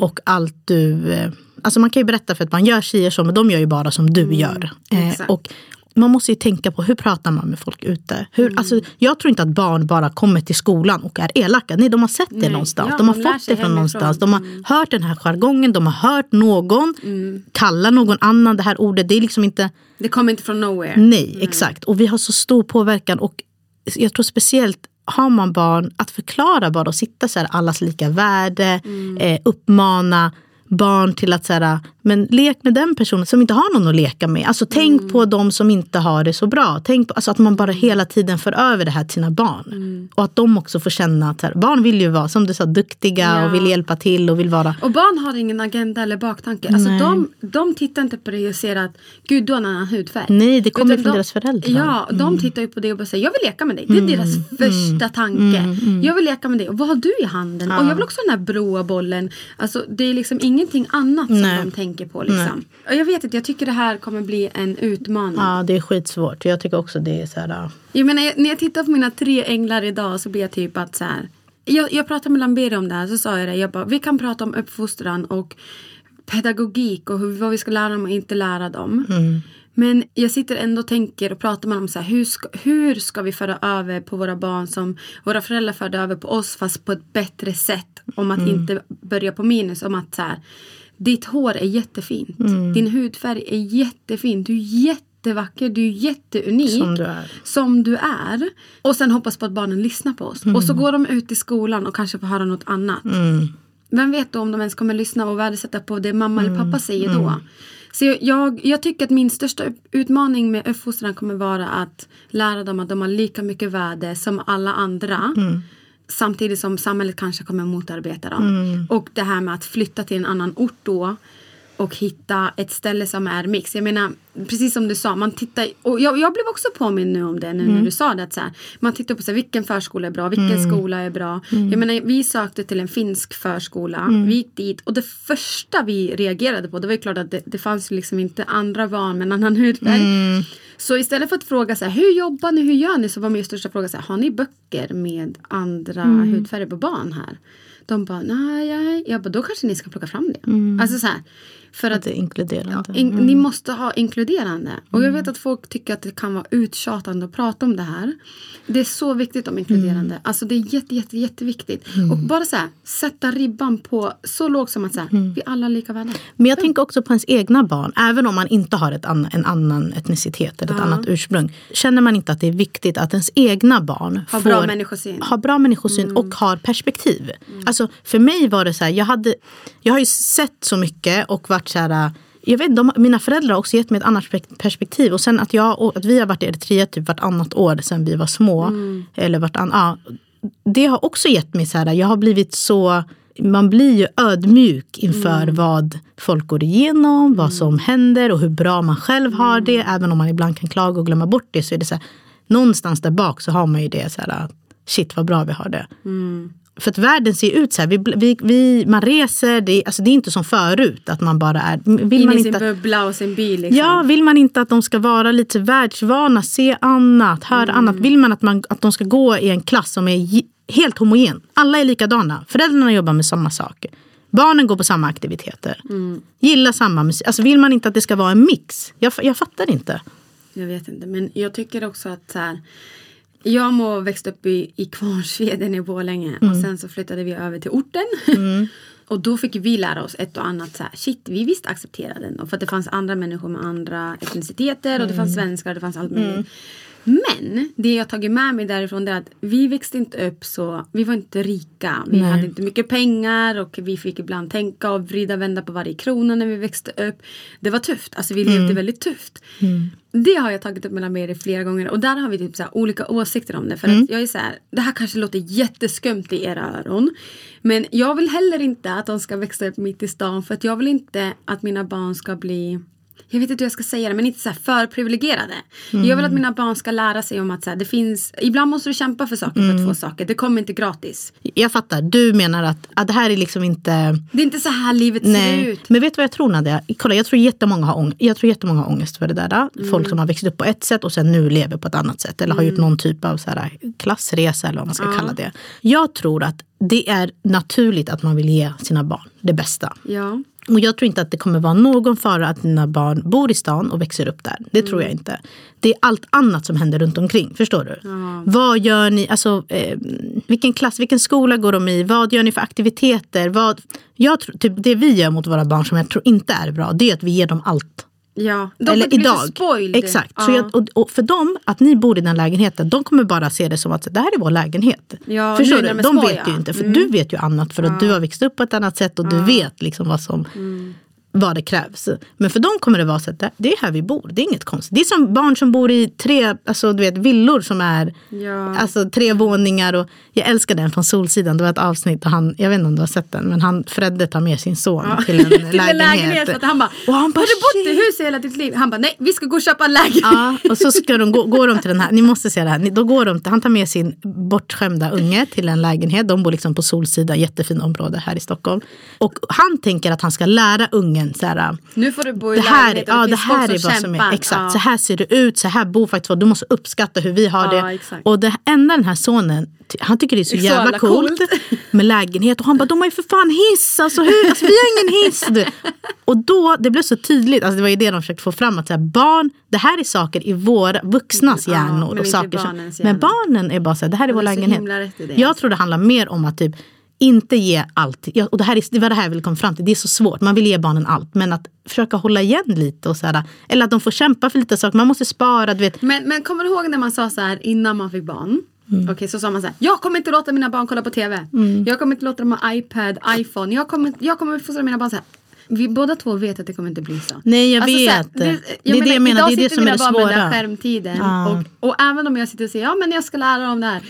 och allt du... eh, Alltså man kan ju berätta för att man gör si och så, men de gör ju bara som du gör. Eh, Mm. Och man måste ju tänka på hur pratar man med folk ute. Hur, Mm. alltså, jag tror inte att barn bara kommer till skolan och är elaka. Nej, de har sett det Nej. någonstans. Ja, de har de fått det från hemifrån. någonstans. De har Mm. hört den här jargongen, de har hört någon kalla någon annan det här ordet. Det är liksom inte... Det kommer inte från nowhere. Nej, exakt. Och vi har så stor påverkan. Och jag tror speciellt har man barn, att förklara bara och sitta så här, allas lika värde, eh, uppmana barn till att så här, men lek med den personen som inte har någon att leka med. Alltså tänk på de som inte har det så bra. Tänk på, alltså att man bara hela tiden för över det här till sina barn. Och att de också får känna att här, barn vill ju vara, som du sa, duktiga Ja. och vill hjälpa till och vill vara Och barn har ingen agenda eller baktanke. Alltså Nej. de, de tittar inte på dig och ser att gud du har en annan hudfärg. Nej, det kommer Utan från de, deras föräldrar. Mm. Ja, de tittar ju på det och bara säger jag vill leka med dig. Det är deras första tanke. Mm. Jag vill leka med dig. Och vad har du i handen? Och jag vill också ha den här blåa bollen. Alltså det är liksom ingenting annat som Nej. de tänker på. Liksom. Och jag vet inte, jag tycker det här kommer bli en utmaning. Ja, det är skitsvårt. Jag tycker också det är så här... Jag menar, när jag tittar på mina tre änglar idag så blir jag typ att så här. Jag, jag pratade med Lamberi om det här så sa jag det. Jag bara, vi kan prata om uppfostran och pedagogik och hur, vad vi ska lära dem och inte lära dem. Men jag sitter ändå och tänker och pratar med dem så här, hur ska, hur ska vi föra över på våra barn som våra föräldrar förde över på oss fast på ett bättre sätt. Om att inte börja på minus. Om att så här, ditt hår är jättefint. Din hudfärg är jättefin. Du är jättevacker. Du är jätteunik Som du är. som du är. Och sen hoppas på att barnen lyssnar på oss. Och så går de ut i skolan och kanske får höra något annat. Vem vet då om de ens kommer lyssna och värdesätta på det mamma eller pappa säger då. Så jag- jag, tycker att min största utmaning med uppfostran kommer vara att lära dem att de har lika mycket värde som alla andra. Samtidigt som samhället kanske kommer motarbeta dem. Och det här med att flytta till en annan ort då och hitta ett ställe som är mix. Jag menar, precis som du sa, man tittar, och jag, jag blev också påminn nu om det nu när du sa det. Att så här, man tittar på så här, vilken förskola är bra, vilken skola är bra. Jag menar, vi sökte till en finsk förskola, vi gick dit och det första vi reagerade på, det var ju klart att det, det fanns liksom inte andra barn med en annan hudfärg. Så istället för att fråga så här, hur jobbar ni, hur gör ni? Så var min största fråga så här, har ni böcker med andra hudfärger på barn här? De bara, nej. Jag bara, då kanske ni ska plocka fram det. Alltså så här, för Att det inkluderande. in, Ni måste ha inkluderande. Och jag vet att folk tycker att det kan vara uttjatande att prata om det här. Det är så viktigt om inkluderande. Alltså det är jätte, jätte, jätteviktigt. Och bara så här, sätta ribban på så lågt som att så här, vi alla är lika värda. Men jag tänker också på ens egna barn, även om man inte har ett anna, en annan etnicitet eller ett annat ursprung. Känner man inte att det är viktigt att ens egna barn Har får, bra människosyn. har bra människosyn och har perspektiv. Alltså för mig var det så här, jag, hade, jag har ju sett så mycket och varit så här jag vet, de, mina föräldrar har också gett mig ett annat pers- perspektiv. Och sen att, jag, och att vi har varit i Eritrea typ vartannat år sedan vi var små. Eller vartann, ja, det har också gett mig så här, jag har blivit så man blir ju ödmjuk inför vad folk går igenom, vad som händer och hur bra man själv har det. Även om man ibland kan klaga och glömma bort det så är det så här, någonstans där bak så har man ju det så här, shit vad bra vi har det. För att världen ser ut så här, vi, vi, vi, man reser, det, alltså det är inte som förut att man bara är, vill In man i sin bubbla och sin bil. Liksom. Ja, vill man inte att de ska vara lite världsvana, se annat, höra annat. Vill man att, man att de ska gå i en klass som är helt homogen. Alla är likadana. Föräldrarna jobbar med samma saker. Barnen går på samma aktiviteter. Gillar samma musik. Alltså vill man inte att det ska vara en mix? Jag, jag fattar inte. Jag vet inte, men jag tycker också att så här, jag må växt upp i, i Kvarnsveden i Borlänge och sen så flyttade vi över till orten. [laughs] och då fick vi lära oss ett och annat så här, shit vi visst accepterade den. Och för att det fanns andra människor med andra etniciteter och det fanns svenskar och det fanns allt möjligt. Men det jag tagit med mig därifrån är att vi växte inte upp så, vi var inte rika. Vi Nej. hade inte mycket pengar och vi fick ibland tänka och vrida och vända på varje krona när vi växte upp. Det var tufft, alltså vi levde väldigt tufft. Det har jag tagit upp med Mary flera gånger och där har vi typ så olika åsikter om det. För att jag är så här, det här kanske låter jätteskumt i era öron. Men jag vill heller inte att de ska växa upp mitt i stan för att jag vill inte att mina barn ska bli jag vet inte hur jag ska säga det, men inte så här för privilegierade. Jag vill att mina barn ska lära sig om att så här, det finns, ibland måste du kämpa för saker för att få saker. Det kommer inte gratis. Jag fattar, du menar att, att det här är liksom inte... Det är inte så här livet ser Nej. ut. Men vet du vad jag tror Nadia? Kolla, jag tror jättemånga har ångest, jag tror jättemånga har ångest för det där. Folk som har växt upp på ett sätt och sen nu lever på ett annat sätt. Eller har gjort någon typ av så här, klassresa eller vad man ska kalla det. Jag tror att det är naturligt att man vill ge sina barn det bästa. Ja. Och jag tror inte att det kommer vara någon fara att dina barn bor i stan och växer upp där. Det tror jag inte. Det är allt annat som händer runt omkring. Förstår du? Vad gör ni? Alltså, eh, vilken klass, vilken skola går de i? Vad gör ni för aktiviteter? Vad, jag tror, typ det vi gör mot våra barn som jag tror inte är bra. Det är att vi ger dem allt. Ja. De Eller idag. Exakt. Ja. Så jag, och, och för dem, att ni bor i den lägenheten, de kommer bara se det som att det här är vår lägenhet. Ja, Förstår du? de små, vet ju inte, för Mm. du vet ju annat för att du har växt upp på ett annat sätt och du vet liksom vad som Mm. vad det krävs. Men för dem kommer det vara så att det- det är här vi bor. Det är inget konstigt. Det är som barn som bor i tre alltså, du vet, villor som är Ja. alltså, tre våningar. Och jag älskar den från Solsidan. Det var ett avsnitt och han, jag vet inte om du har sett den, men han, Fredde tar med sin son till en [laughs] till en lägenhet. För att han bara, Och han bara, har du bott i "Shit." hus i hela ditt liv? Han bara, nej vi ska gå och köpa en lägenhet. Ja, och så ska de gå, går de till den här, ni måste se det här, då går de till, han tar med sin bortskämda unge till en lägenhet, de bor liksom på Solsida, jättefint område här i Stockholm. Och han tänker att han ska lära ungen så här, Nu får du bo i det här, lägenhet och ja, det här är vad som är, exakt, Ja. så här ser det ut, så här bor faktiskt. Du måste uppskatta hur vi har Ja, det. exakt. Och det enda den här sonen, han tycker det är så, så jävla jävla coolt, coolt. [laughs] med lägenhet. Och han bara, de har ju för fan hiss, alltså, hur? alltså vi har ingen hiss. Du. [laughs] Och då, det blev så tydligt, alltså, det var ju det de försökte få fram, att så här, barn, det här är saker i våra vuxnas Ja, hjärnor. men och saker som, men barnen är bara så här, det här är vår så lägenhet. det, Jag alltså. tror det handlar mer om att typ inte ge allt. Ja, och det, här är, det var det här jag ville komma fram till. Det är så svårt. Man vill ge barnen allt. Men att försöka hålla igen lite. Och så här, eller att de får kämpa för lite saker. Man måste spara. Du vet. Men, men kommer du ihåg när man sa så här innan man fick barn? Mm. Okej, så sa man så här. Jag kommer inte låta mina barn kolla på TV. Jag kommer inte låta dem ha iPad, iPhone. Jag kommer, jag kommer fostra mina barn så här. Vi båda två vet att det kommer inte bli så. Nej, jag Alltså, så här, vet. Det är det jag menar, Idag det är det sitter som är mina det barn med den svåra. skärmtiden. Ja. Och, och även om jag sitter och säger ja men jag ska lära dem det här.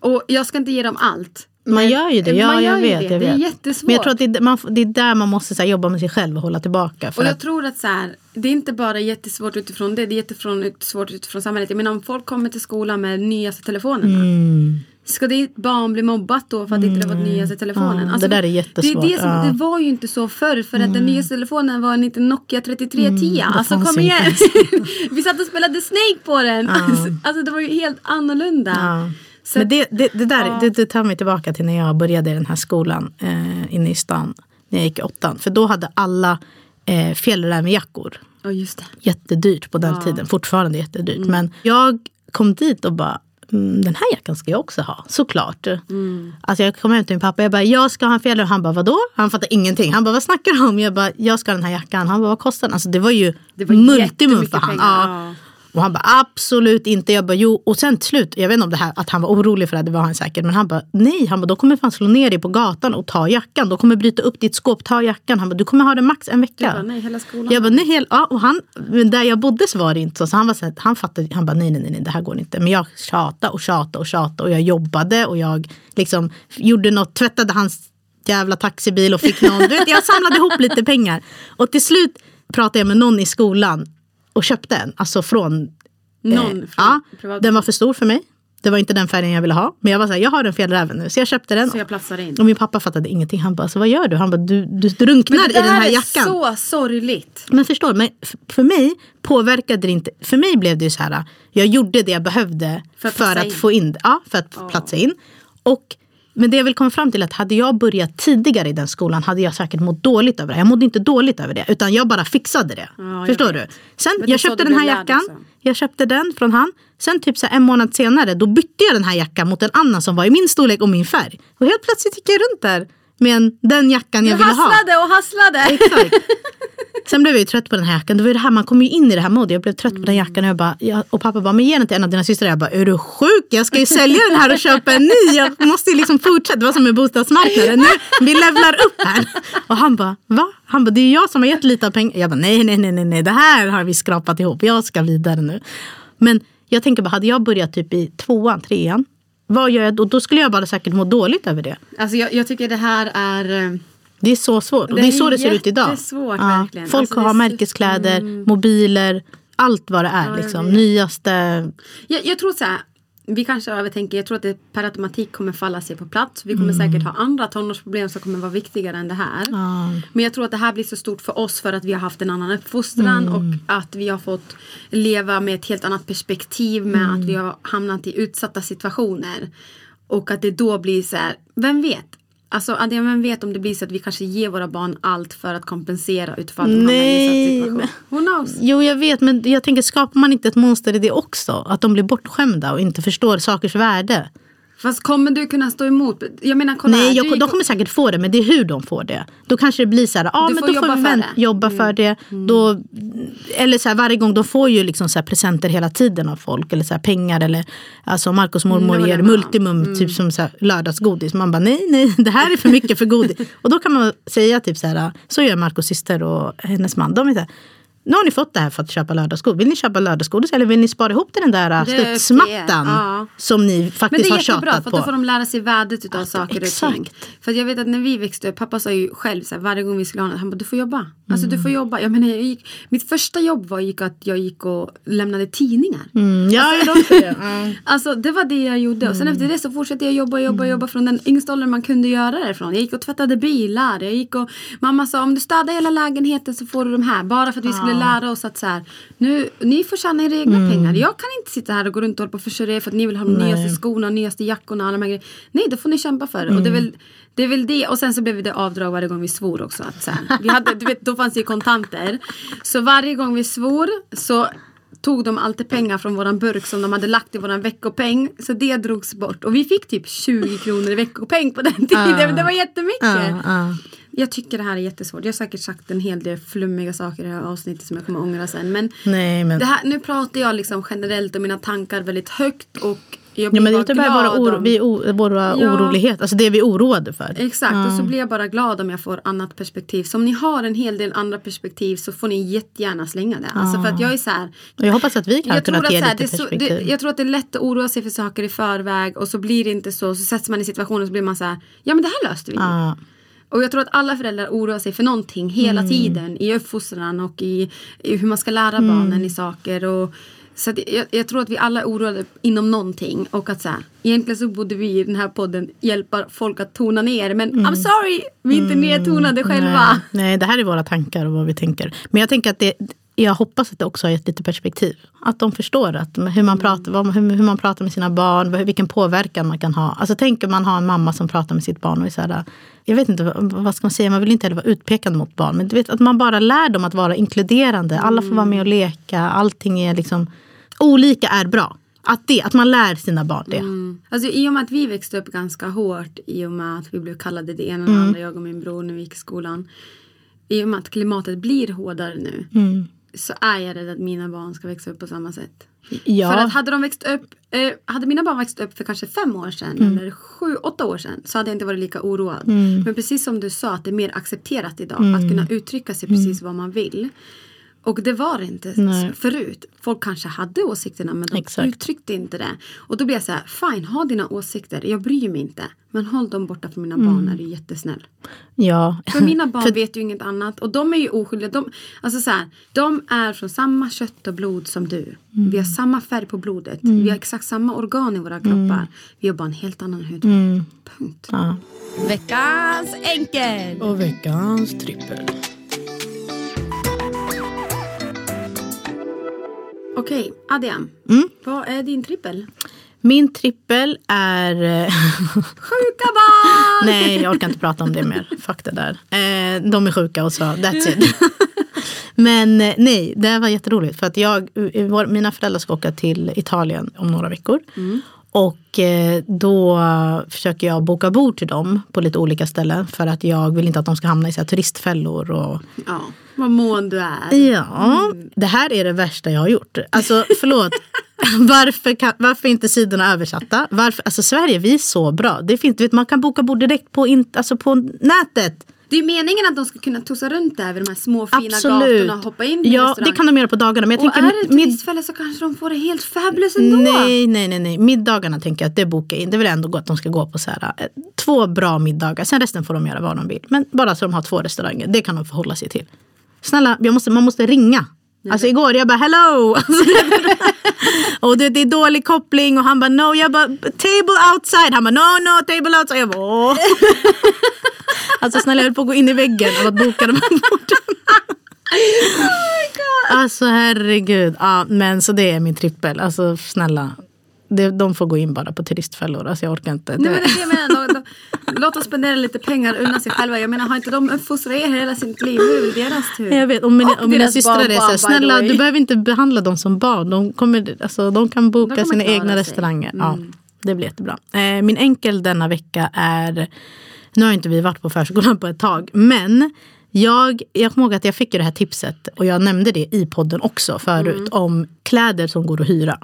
Och jag ska inte ge dem allt. Man gör ju det. man Ja, gör jag vet. det. Jag Det är vet. jättesvårt. Men jag tror att det är, man, det är där man måste så här, jobba med sig själv och hålla tillbaka. Och jag att, tror att så här, det är inte bara jättesvårt utifrån det, det är jättesvårt utifrån samhället. Jag menar om folk kommer till skolan med nyaste telefonerna. Mm. Ska ditt barn bli mobbat då för att inte det var den nyaste telefonen? Ja, det där är Det, jättesvårt, är det, som, ja. Mm. det var ju inte så förr för att den nyaste telefonen var en liten Nokia 3310. alltså fanns kom inte igen. [laughs] Vi satt och spelade Snake på den. Alltså det var ju helt annorlunda. Så Men det, det, det där Ja. det, det tar mig tillbaka till när jag började i den här skolan eh, inne i stan. När jag gick i åttan. För då hade alla eh, fjällrävenjackor. Ja just det. jättedyrt på den Ja. tiden. Fortfarande jättedyrt. Men jag kom dit och bara, mm, den här jackan ska jag också ha. Såklart. Alltså jag kom hem till min pappa jag bara, jag ska ha en fjällräven. Han bara, vadå? Han fattade ingenting. Han bara, vad snackar du om? Jag bara, jag ska ha den här jackan. Han bara, vad kostar den? Alltså det var ju Det var multimum för han. Ja. Och han bara absolut inte. Jag bara jo. Och sen till slut, jag vet inte om det här att han var orolig för det, det var han säkert. Men han bara nej, han bara då kommer fan slå ner dig på gatan och ta jackan. De kommer bryta upp ditt skåp, ta jackan. Han bara du kommer ha det max en vecka. Du bara, nej, hela skolan Jag bara nej, hel, ja, och han, men där jag bodde så var det inte så. så han, var så här, han fattade, han bara nej, nej, nej, nej, det här går inte. Men jag tjatade och tjatade och tjatade och jag jobbade och jag liksom gjorde något, tvättade hans jävla taxibil och fick någon, du vet, jag samlade ihop lite pengar. Och till slut pratade jag med någon i skolan och köpte en, alltså från Någon Eh, från ja, den var för stor för mig. Det var inte den färgen jag ville ha. Men jag var så här, jag har en fjällräven nu. Så jag köpte den. Så jag platsar in. Och min pappa fattade ingenting. Han bara, så vad gör du? Han bara, du, du drunknar Men i det den här är jackan. så sorgligt. Men förstår, men för mig påverkade det inte. För mig blev det ju så här, jag gjorde det jag behövde För för att att, platsa in. få in ja, för att platsa in. Och, men det jag vill komma fram till är att hade jag börjat tidigare i den skolan hade jag säkert mått dåligt över det. Jag mådde inte dåligt över det, utan jag bara fixade det. Ja, jag Förstår du? Sen, Men jag köpte du den här jackan. också. Jag köpte den från han. Sen typ så en månad senare då bytte jag den här jackan mot en annan som var i min storlek och min färg. Och helt plötsligt gick jag runt där med en, den jackan jag Du ville ha. hasslade och hasslade. Exakt. [laughs] Sen blev jag ju trött på den här jackan. Det var ju det här, man kommer ju in i det här modet. Jag blev trött på den jackan och, jag bara, jag, och pappa bara, men ge den till en av dina systrar. Jag bara, är du sjuk? Jag ska ju sälja den här och köpa en ny. Jag måste ju liksom fortsätta. Det var som med bostadsmarknaden. Nu, vi levlar upp här. Och han bara, va? Han bara, det är jag som har gett lite av pengar. Jag bara, nej, nej, nej, nej, nej, det här har vi skrapat ihop. Jag ska vidare nu. Men jag tänker bara, hade jag börjat typ i tvåan, trean. Vad gör jag då? Då skulle jag bara säkert må dåligt över det. Alltså jag, jag tycker det här är... Eh, det är så svårt. Och Det det är så det ser ut idag. verkligen. Folk Alltså, det har märkeskläder, mobiler, allt vad det är. jag liksom. vet. Nyaste. Jag, jag tror så här, vi kanske övertänker, jag tror att det per automatik kommer falla sig på plats. Vi kommer Mm. säkert ha andra tonårsproblem som kommer vara viktigare än det här. Ja. Men jag tror att det här blir så stort för oss för att vi har haft en annan uppfostran Mm. och att vi har fått leva med ett helt annat perspektiv med Mm. att vi har hamnat i utsatta situationer. Och att det då blir så här, vem vet? Alltså Adrian, vem vet om det blir så att vi kanske ger våra barn allt för att kompensera utifrån att de hamnar i Nej, utsatt situation. Who knows? Jo, jag vet, men jag tänker, skapar man inte ett monster i det också? Att de blir bortskämda och inte förstår sakers värde? Fast kommer du kunna stå emot? Jag menar kolla Nej, jag, de kommer säkert få det, men det är hur de får det. Då kanske det blir så här, Du men då jobba får vi för det. Mm. jobba för det. Då, eller så här, varje gång, de får ju liksom så här presenter hela tiden av folk. Eller så här, pengar eller, alltså Marcos mormor Mm, det ger multimum, typ som så här, lördagsgodis. Man bara, nej, nej, det här är för mycket för godis. [laughs] och då kan man säga typ så här, så gör Marcos syster och hennes man. De är så här, nu har ni fått det här för att köpa lördagsgodis. Vill ni köpa lördagsgodis eller vill ni spara ihop till den där är studsmattan ja. som ni Men det faktiskt är har jättebra tjatat för på? att då får de lära sig värdet utav saker och ting. exakt. För jag vet att när vi växte upp, pappa sa ju själv så här, varje gång vi skulle ha något, han bara du får jobba. Alltså du Mm. får jobba. Jag menar, jag gick, mitt första jobb var gick att jag gick och lämnade tidningar. Mm, ja, jag också det. [laughs] Ja. Alltså det var det jag gjorde och sen Mm. efter det så fortsatte jag jobba, jobba, jobba från den yngsta åldern man kunde göra det ifrån. Jag gick och tvättade bilar, jag gick och mamma sa om du städar hela lägenheten så får du de här. Bara för att vi skulle lära oss att så här, nu, ni får tjäna era egna Mm. pengar. Jag kan inte sitta här och gå runt och hålla på och försörja för att ni vill ha de nyaste skorna, nyaste jackorna och alla de här grejerna. Nej, då får ni kämpa för det. Och det är Mm. väl det är väl det. Och sen så blev det avdrag varje gång vi svor också. Att så här, vi hade, du vet, då fanns det ju kontanter. Så varje gång vi svor så tog de alltid pengar från våran burk som de hade lagt i våran veckopeng. Så det drogs bort. Och vi fick typ 20 kronor i veckopeng på den tiden. Det var jättemycket. Ja, ja. Jag tycker det här är jättesvårt. Jag har säkert sagt en hel del flummiga saker i det här avsnittet som jag kommer ångra sen. Men, Nej, men... här, nu pratar jag liksom generellt om mina tankar väldigt högt. Och jag Ja, blir men det är bara glad våra, oro, om- vi, o, våra Ja. oroligheter, alltså det är vi oroade för. Exakt, och så blir jag bara glad om jag får annat perspektiv. Så om ni har en hel del andra perspektiv så får ni jättegärna slänga det. Alltså för att jag är så här, Och jag hoppas att vi kan jag tror, kunna att, ge lite det är så, perspektiv. det, jag tror att det är lätt att oroa sig för saker i förväg och så blir det inte så. Så sätts man i situationen och så blir man så här, ja men det här löste vi. ja. Och jag tror att alla föräldrar oroar sig för någonting hela Mm. tiden i uppfostran och i, i hur man ska lära Mm. barnen i saker. Och, så jag, jag tror att vi alla är oroade inom någonting och att så här, egentligen så borde vi i den här podden hjälpa folk att tona ner men I'm sorry, vi är inte nedtonade själva. Mm. Nej, nej, det här är våra tankar och vad vi tänker. Men jag tänker att det, jag hoppas att det också har gett lite perspektiv. Att de förstår att hur Mm. man pratar, hur, man pratar med sina barn, vilken påverkan man kan ha. Alltså tänk om man har en mamma som pratar med sitt barn och är så här, jag vet inte vad ska man säga, man vill inte heller vara utpekande mot barn. Men du vet att man bara lär dem att vara inkluderande. Alla får vara med och leka, allting är liksom, olika är bra. Att, det, att man lär sina barn det. Alltså, I och med att vi växte upp ganska hårt i och med att vi blev kallade det ena och det andra, jag och min bror när vi gick i skolan. I och med att klimatet blir hårdare nu så är jag rädd att mina barn ska växa upp på samma sätt. Ja. För att hade de växt upp, eh, hade mina barn växt upp för kanske fem år sedan eller sju, åtta år sedan så hade jag inte varit lika oroad. Men precis som du sa att det är mer accepterat idag att kunna uttrycka sig precis vad man vill. Och det var det inte Nej. förut. Folk kanske hade åsikterna men de Exakt. uttryckte inte det. Och då blir jag så här, fine, ha dina åsikter, jag bryr mig inte. Men håll dem borta från mina barn är du jättesnäll. ja. [laughs] För mina [laughs] barn För- vet ju inget annat och de är ju oskyldiga. De, alltså så här, de är från samma kött och blod som du. Vi har samma färg på blodet. Vi har exakt samma organ i våra kroppar. Vi har bara en helt annan hud. Punkt. Ja. Veckans enkel. Och veckans trippel. Okej, Adiam. Mm. Vad är din trippel? Min trippel är... eh, [laughs] Sjuka barn! Nej, jag orkar inte prata om det mer. Fuck det där. Eh, de är sjuka och så, that's it. [laughs] Men eh, nej, det var jätteroligt. För att jag, eh, mina föräldrar ska åka till Italien om några veckor. Och eh, då försöker jag boka bord till dem på lite olika ställen. För att jag vill inte att de ska hamna i så turistfällor. Och... Ja, vad mån du är. Ja, det här är det värsta jag har gjort. Alltså förlåt. [laughs] varför, kan, varför inte sidorna översatta? Varför, alltså Sverige, vi är så bra. Det finns, vet, man kan boka bord direkt på, in, alltså på nätet. Det är meningen att de ska kunna tussa runt där vid de här små fina Absolut. gatorna och hoppa in i Ja, det kan de göra på dagarna. Men jag och tänker, är det turistfälla så kanske de får det helt fabulous ändå. Nej, nej, nej, nej. Middagarna tänker jag att det bokar in. Det är väl ändå gott att de ska gå på så här, eh, två bra middagar. Sen resten får de göra vad de vill. Men bara så de har två restauranger. Det kan de förhålla sig till. Snälla, måste, man måste ringa. Alltså igår jag bara hello. [laughs] [laughs] och det, det är dålig koppling och han bara no. Jag bara table outside. Han bara no no table outside. Jag bara åh. [laughs] alltså snälla jag höll på att gå in i väggen av att boka de här borden. Alltså herregud. Ja, men så det är min trippel. Alltså snälla. Det, de får gå in bara på turistfällor. Alltså jag orkar inte. Nej, men det menar. Då, då, låt oss spendera lite pengar unna sig själva. Jag menar har inte de uppfostrat er hela sitt liv? Nu är det deras tur. Jag vet, och mina, Och och mina systrar är så här, snälla way." du behöver inte behandla dem som barn. De, kommer, alltså, de kan boka De sina egna sig. Mm. restauranger. Ja, det blir jättebra. Eh, min enkel denna vecka är, nu har inte vi varit på förskolan på ett tag, men jag, jag kommer ihåg att jag fick ju det här tipset och jag nämnde det i podden också förut Mm. om kläder som går att hyra.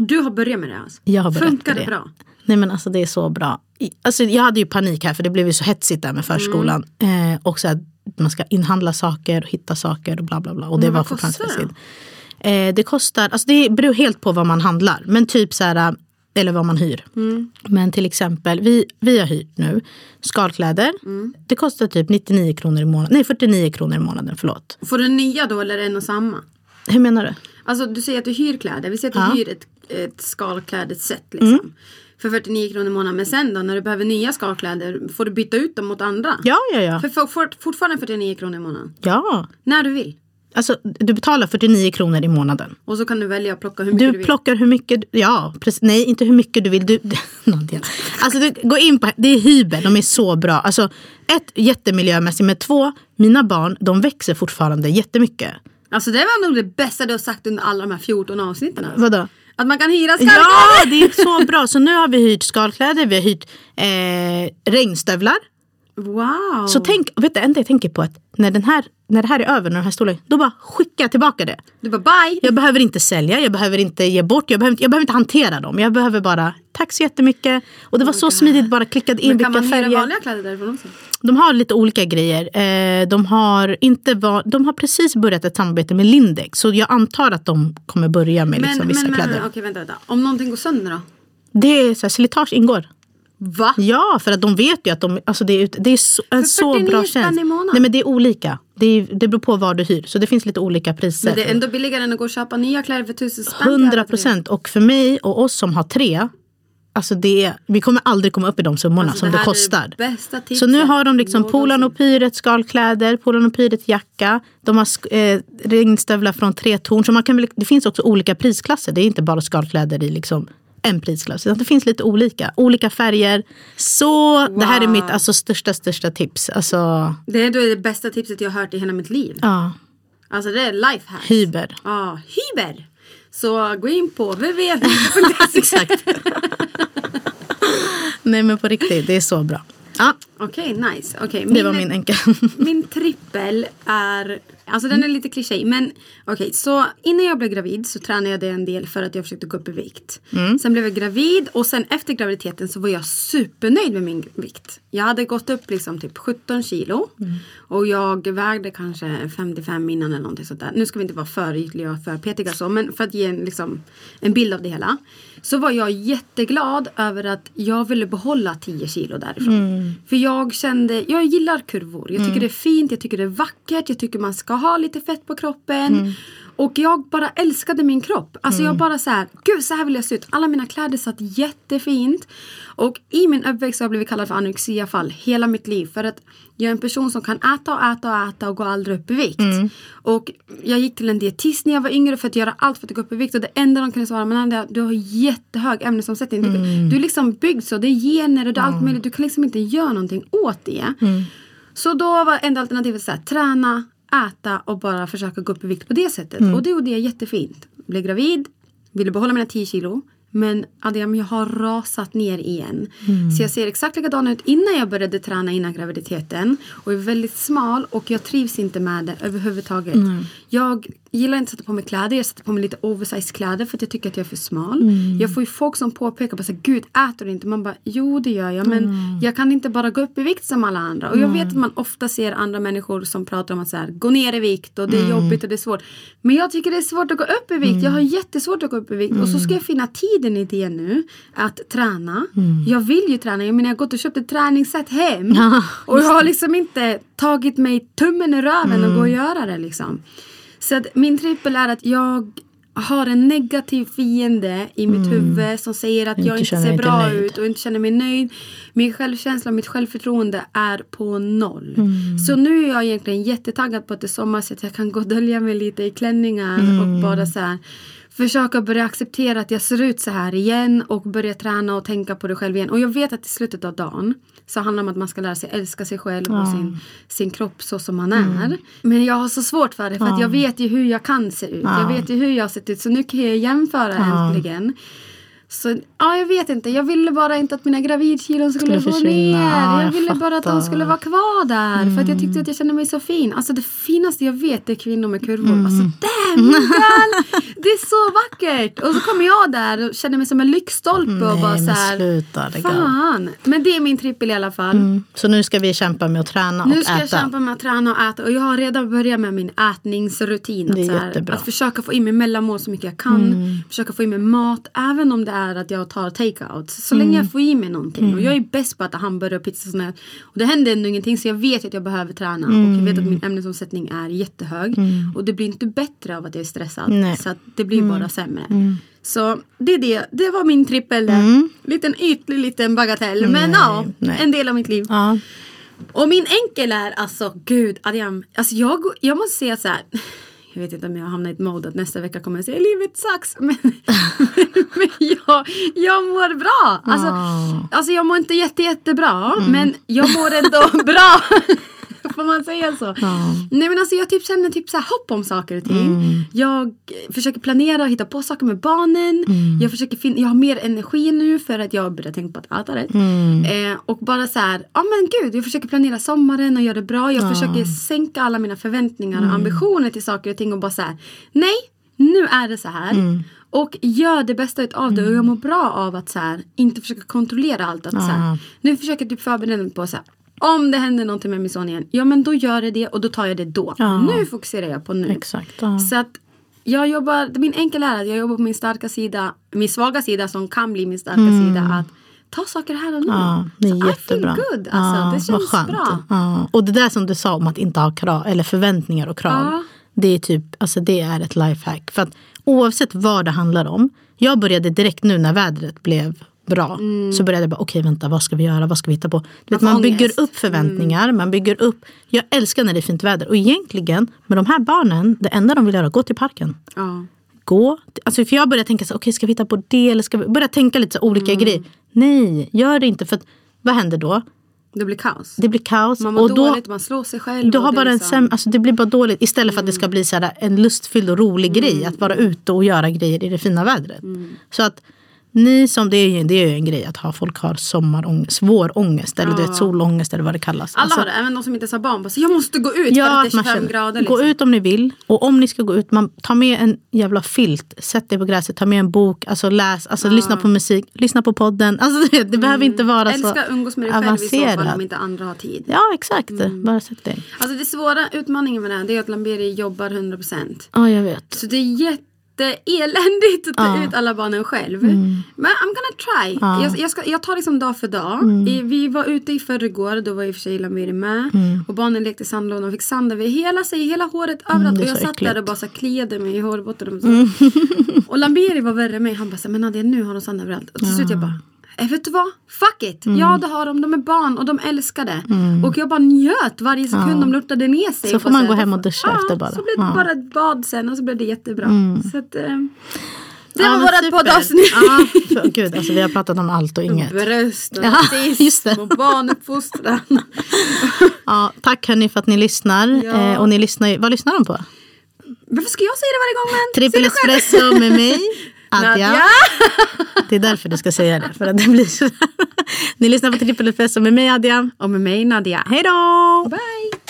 Och du har börjat med det alltså? Jag har börjat Funkar det bra? Nej men alltså det är så bra. Alltså, jag hade ju panik här för det blev ju så hetsigt där med förskolan. Mm. Eh, och så att man ska inhandla saker och hitta saker och bla bla bla. Och det Men var fortfarande stressigt. Eh, det kostar, alltså det beror helt på vad man handlar. Men typ så här, eller vad man hyr. Mm. Men till exempel, vi, vi har hyrt nu skalkläder. Mm. Det kostar typ 99 kronor i månaden. Nej 49 kronor i månaden, förlåt. Får du nya då eller är det en och samma? Hur menar du? Alltså du säger att du hyr kläder. Vi säger att du Ja. Hyr ett, ett skalklädesset liksom. För 49 kronor i månaden. Men sen då när du behöver nya skalkläder får du byta ut dem mot andra? Ja, ja, ja. För, för, for, fortfarande 49 kronor i månaden. Ja. När du vill. Alltså du betalar 49 kronor i månaden. Och så kan du välja att plocka hur mycket du, Du vill. plockar hur mycket, ja precis, nej inte hur mycket du vill. Du. [laughs] Alltså du, gå in på, det är hyber, de är så bra. Alltså ett, jättemiljömässigt, men två, mina barn de växer fortfarande jättemycket. Alltså det var nog det bästa du har sagt under alla de här 14 avsnitten. Alltså. Vadå? Att man kan hyra skalkläder. Ja, det är så bra. Så nu har vi hyrt skalkläder, vi har hyrt eh, regnstövlar. Wow. Så tänk, vet du, enda jag tänker på att när, den här, när det här är över, när den här storleken, då bara skicka tillbaka det. Du bara bye. Jag behöver inte sälja, jag behöver inte ge bort, jag behöver inte, jag behöver inte hantera dem. Jag behöver bara, tack så jättemycket. Och det var så smidigt, bara klickade in Men vilka kan man hyra färger. vanliga kläder därifrån också? De har lite olika grejer. Eh, de, har inte va- de har precis börjat ett samarbete med Lindex. Så jag antar att de kommer börja med liksom, vissa men, kläder. men okej vänta, vänta. Om någonting går sönder då? Det är så här, slitage ingår. Va? Ja, för att de vet ju att de, alltså det, är, det är så, en så 49 bra tjänst. Nej men det är olika. Det, är, det beror på var du hyr. Så det finns lite olika priser. Men det är ändå billigare än att gå och köpa nya kläder för tusen spänn. till alla Hundra tre. procent. Och för mig och oss som har tre. Alltså det är, vi kommer aldrig komma upp i de summorna Alltså, som det det, kostar. det Så nu har de liksom. Polan och Pyret skalkläder, Polan och Pyret jacka. De har eh, regnstövlar från tre torn. Så man kan det finns också olika prisklasser. Det är inte bara skalkläder i liksom en prisklass. Utan det finns lite olika. Olika färger. Så det här är Wow. mitt alltså, största, största tips. Alltså, Det är då det bästa tipset jag har hört i hela mitt liv. ja, Alltså det är lifehack. hyber. Ja, hyber. Så gå in på [laughs] www.hyber.se. Exakt. [laughs] Nej men på riktigt, det är så bra. Ja, Okej, nice. Okej, det var min enkel. [laughs] Min trippel är, alltså den är lite klyschig men okej så innan jag blev gravid så tränade jag det en del för att jag försökte gå upp i vikt. Sen blev jag gravid och sen efter graviditeten så var jag supernöjd med min vikt. Jag hade gått upp liksom typ 17 kilo och jag vägde kanske 55 innan eller någonting sånt där. Nu ska vi inte vara för ytliga och för petiga så men för att ge en, liksom, en bild av det hela. Så var jag jätteglad över att jag ville behålla 10 kilo därifrån. För jag kände, jag gillar kurvor. Jag tycker det är fint, jag tycker det är vackert, jag tycker man ska ha lite fett på kroppen. Och jag bara älskade min kropp. Alltså jag bara så här, gud så här vill jag se ut. Alla mina kläder satt jättefint. Och i min uppväxt har jag blivit kallad för anorexiafall hela mitt liv. För att jag är en person som kan äta och äta och äta och gå aldrig upp i vikt. Och jag gick till en dietist när jag var yngre för att göra allt för att gå upp i vikt. Och det enda de kunde svara, men du har jättehög ämnesomsättning. Du, du är liksom byggd så, det är gener och det är allt möjligt. Du kan liksom inte göra någonting åt det. Så då var enda alternativet så här, träna, äta och bara försöka gå upp i vikt på det sättet. Och det gjorde jag jättefint. Blev gravid, ville behålla mina 10 kilo. Men Adiam, jag har rasat ner igen. Mm. Så jag ser exakt likadan ut innan jag började träna innan graviditeten. Och är väldigt smal och jag trivs inte med det överhuvudtaget. Jag gillar inte att sätta på mig kläder. Jag sätter på mig lite oversized kläder för att jag tycker att jag är för smal. Mm. Jag får ju folk som påpekar bara så här, Gud äter du inte? Man bara, jo det gör jag. Men Mm. jag kan inte bara gå upp i vikt som alla andra. Och jag vet att man ofta ser andra människor som pratar om att så här, gå ner i vikt och det är Mm. jobbigt och det är svårt. Men jag tycker det är svårt att gå upp i vikt. Jag har jättesvårt att gå upp i vikt. Och så ska jag finna tiden i det nu. Att träna. Jag vill ju träna. Jag menar jag har gått och köpt ett träningssätt hem. Ja, och jag har liksom inte tagit mig tummen i röven och gå och göra det liksom. Så att min trippel är att jag har en negativ fiende i mitt huvud som säger att Inte jag inte ser bra nöjd. ut och inte känner mig nöjd. Min självkänsla och mitt självförtroende är på noll. Mm. Så nu är jag egentligen jättetaggad på att det är sommar så att jag kan gå och dölja mig lite i klänningar Mm. och bara så här försöka börja acceptera att jag ser ut så här igen och börja träna och tänka på det själv igen. Och jag vet att i slutet av dagen så handlar det om att man ska lära sig älska sig själv och sin, sin kropp så som man Mm. är. Men jag har så svårt för det för att jag vet ju hur jag kan se ut. Jag Ja. vet ju hur jag har sett ut så nu kan jag jämföra äntligen. Så ja, jag vet inte. Jag ville bara inte att mina gravidkilon skulle, Skulle gå ner. Ja, jag jag ville bara att de skulle vara kvar där. För att jag tyckte att jag kände mig så fin. Alltså det finaste jag vet är kvinnor med kurvor. Mm. Alltså damn [laughs] girl! Det är så vackert! Och så kommer jag där och känner mig som en lyktstolpe och bara så men här. sluta, av. Fan! Men det är min trippel i alla fall. Mm. Så nu ska vi kämpa med att träna Nu och ska jag äta. kämpa med att träna och äta och jag har redan börjat med min ätningsrutin. Att, Det är så här, jättebra. att försöka få in mig mellanmål så mycket jag kan. Mm. Försöka få in mig mat även om det är att jag tar takeout. Så Mm. länge jag får i mig någonting. Och jag är bäst på att äta hamburgare och pizza och sånt där. Och det händer ändå ingenting så jag vet att jag behöver träna. Och jag vet att min ämnesomsättning är jättehög. Och det blir inte bättre av att jag är stressad. Mm. Nej. Mm. Så det blir bara sämre. Så det är det. Det var min trippel. Liten ytlig liten bagatell. Men ja, Mm. nej. en del av mitt liv. Ja. Och min enkel är alltså, gud, Adiam, alltså jag, jag måste säga så här. Jag vet inte om jag hamnar i ett mode att nästa vecka kommer jag säga livet sucks. [laughs] Men, men jag, jag mår bra. Alltså, Ah. alltså jag mår inte jätte, jättebra. Men jag mår ändå [laughs] bra. [laughs] Får man säga så? Nej men alltså jag typ känner typ så här hopp om saker och ting. Jag försöker planera och hitta på saker med barnen. Jag, försöker fin- jag har mer energi nu för att jag börjar tänka på att äta rätt. Eh, och bara så här, ja men gud jag försöker planera sommaren och göra det bra. Jag försöker sänka alla mina förväntningar och ambitioner till saker och ting och bara så här, nej nu är det så här. Och gör det bästa av det och jag mår bra av att så här, inte försöka kontrollera allt. Att, så här, nu försöker jag typ förbereda mig på så här, om det händer någonting med min son igen, ja men då gör det det och då tar jag det då. Ja. Nu fokuserar jag på nu. Exakt. Ja. Så att jag jobbar, min enkla är att jag jobbar på min starka sida, min svaga sida som kan bli min starka sida. Att ta saker här och nu. Mm. Ja, det är så jättebra. I feel good. Alltså, ja, det känns skönt. bra. Ja. Och det där som du sa om att inte ha krav, eller förväntningar och krav. Ja. Det är typ, alltså det är ett lifehack. För att oavsett vad det handlar om. Jag började direkt nu när vädret blev bra. Så började jag bara, okej vänta vad ska vi göra, vad ska vi hitta på? Vet, man bygger upp förväntningar, man bygger upp. Jag älskar när det är fint väder. Och egentligen med de här barnen, det enda de vill göra är gå till parken Ja. gå. Alltså för jag började tänka så okej ska vi hitta på det eller ska vi börja tänka lite så olika Mm. grejer. Nej, gör det inte för att, vad händer då? Det blir kaos. Det blir kaos. man mår och då, dåligt, man slår sig själv. du har det bara är en liksom- säm, alltså det blir bara dåligt istället för att det ska bli så här en lustfylld och rolig Mm. grej att vara ute och göra grejer i det fina vädret. Så att ni som, det är ju det är ju en grej att ha folk har sommarångest, svår ångest eller du vet, solångest eller vad det kallas. Alla Alltså, har det, även de som inte har barn. Bara, så jag måste gå ut för Ja, att att det är man 25 känner, grader. Liksom. gå ut om ni vill. Och om ni ska gå ut, man tar med en jävla filt. Sätt dig på gräset, ta med en bok, alltså läs, alltså lyssna på musik, lyssna på podden. Alltså det, det behöver inte vara så Älska umgås med dig själv i så fall om inte andra har tid. Ja exakt, bara sätt dig. Alltså det svåra utmaningen med det här det är att Lamberi jobbar 100%. Ja jag vet. Så det är jätteeländigt att ta ut alla barnen själv. Mm. Men I'm gonna try. Ja. Jag, jag, ska, jag tar liksom dag för dag. Mm. Vi var ute i förrgår, då var i och för sig Lamiri med. Och barnen lekte i sandlådan och fick sand över hela sig, hela håret, överallt. Mm, och jag satt äckligt. där och bara så kliade mig i hårbotten. Och, så. och Lambiri var värre än mig. Han bara, så men Nadia nu har de sand överallt. Och till slut jag bara Eh, vet du vad? Fuck it! Mm. Ja det har de, de är barn och de älskar det. Och jag bara njöt varje sekund de lortade ner sig. Så får man gå hem och duscha ja, efter bara. Så blev det Ja. bara ett bad sen och så blev det jättebra. Så att, eh, det Ja, var super. poddavsnitt. Ja, gud, alltså, vi har pratat om allt och inget. Bröst och Ja, [laughs] och barnuppfostran. [laughs] Ja, tack hörni för att ni lyssnar. Ja. Eh, och ni lyssnar, vad lyssnar de på? Varför ska jag säga det varje gång? Men? Trippel espresso med mig. [laughs] Adja. [laughs] Det är därför du ska säga det. För att det blir så. [laughs] Ni lyssnar på Trippel Espresso med mig Adja. Och med mig Nadia. Hej då! Bye!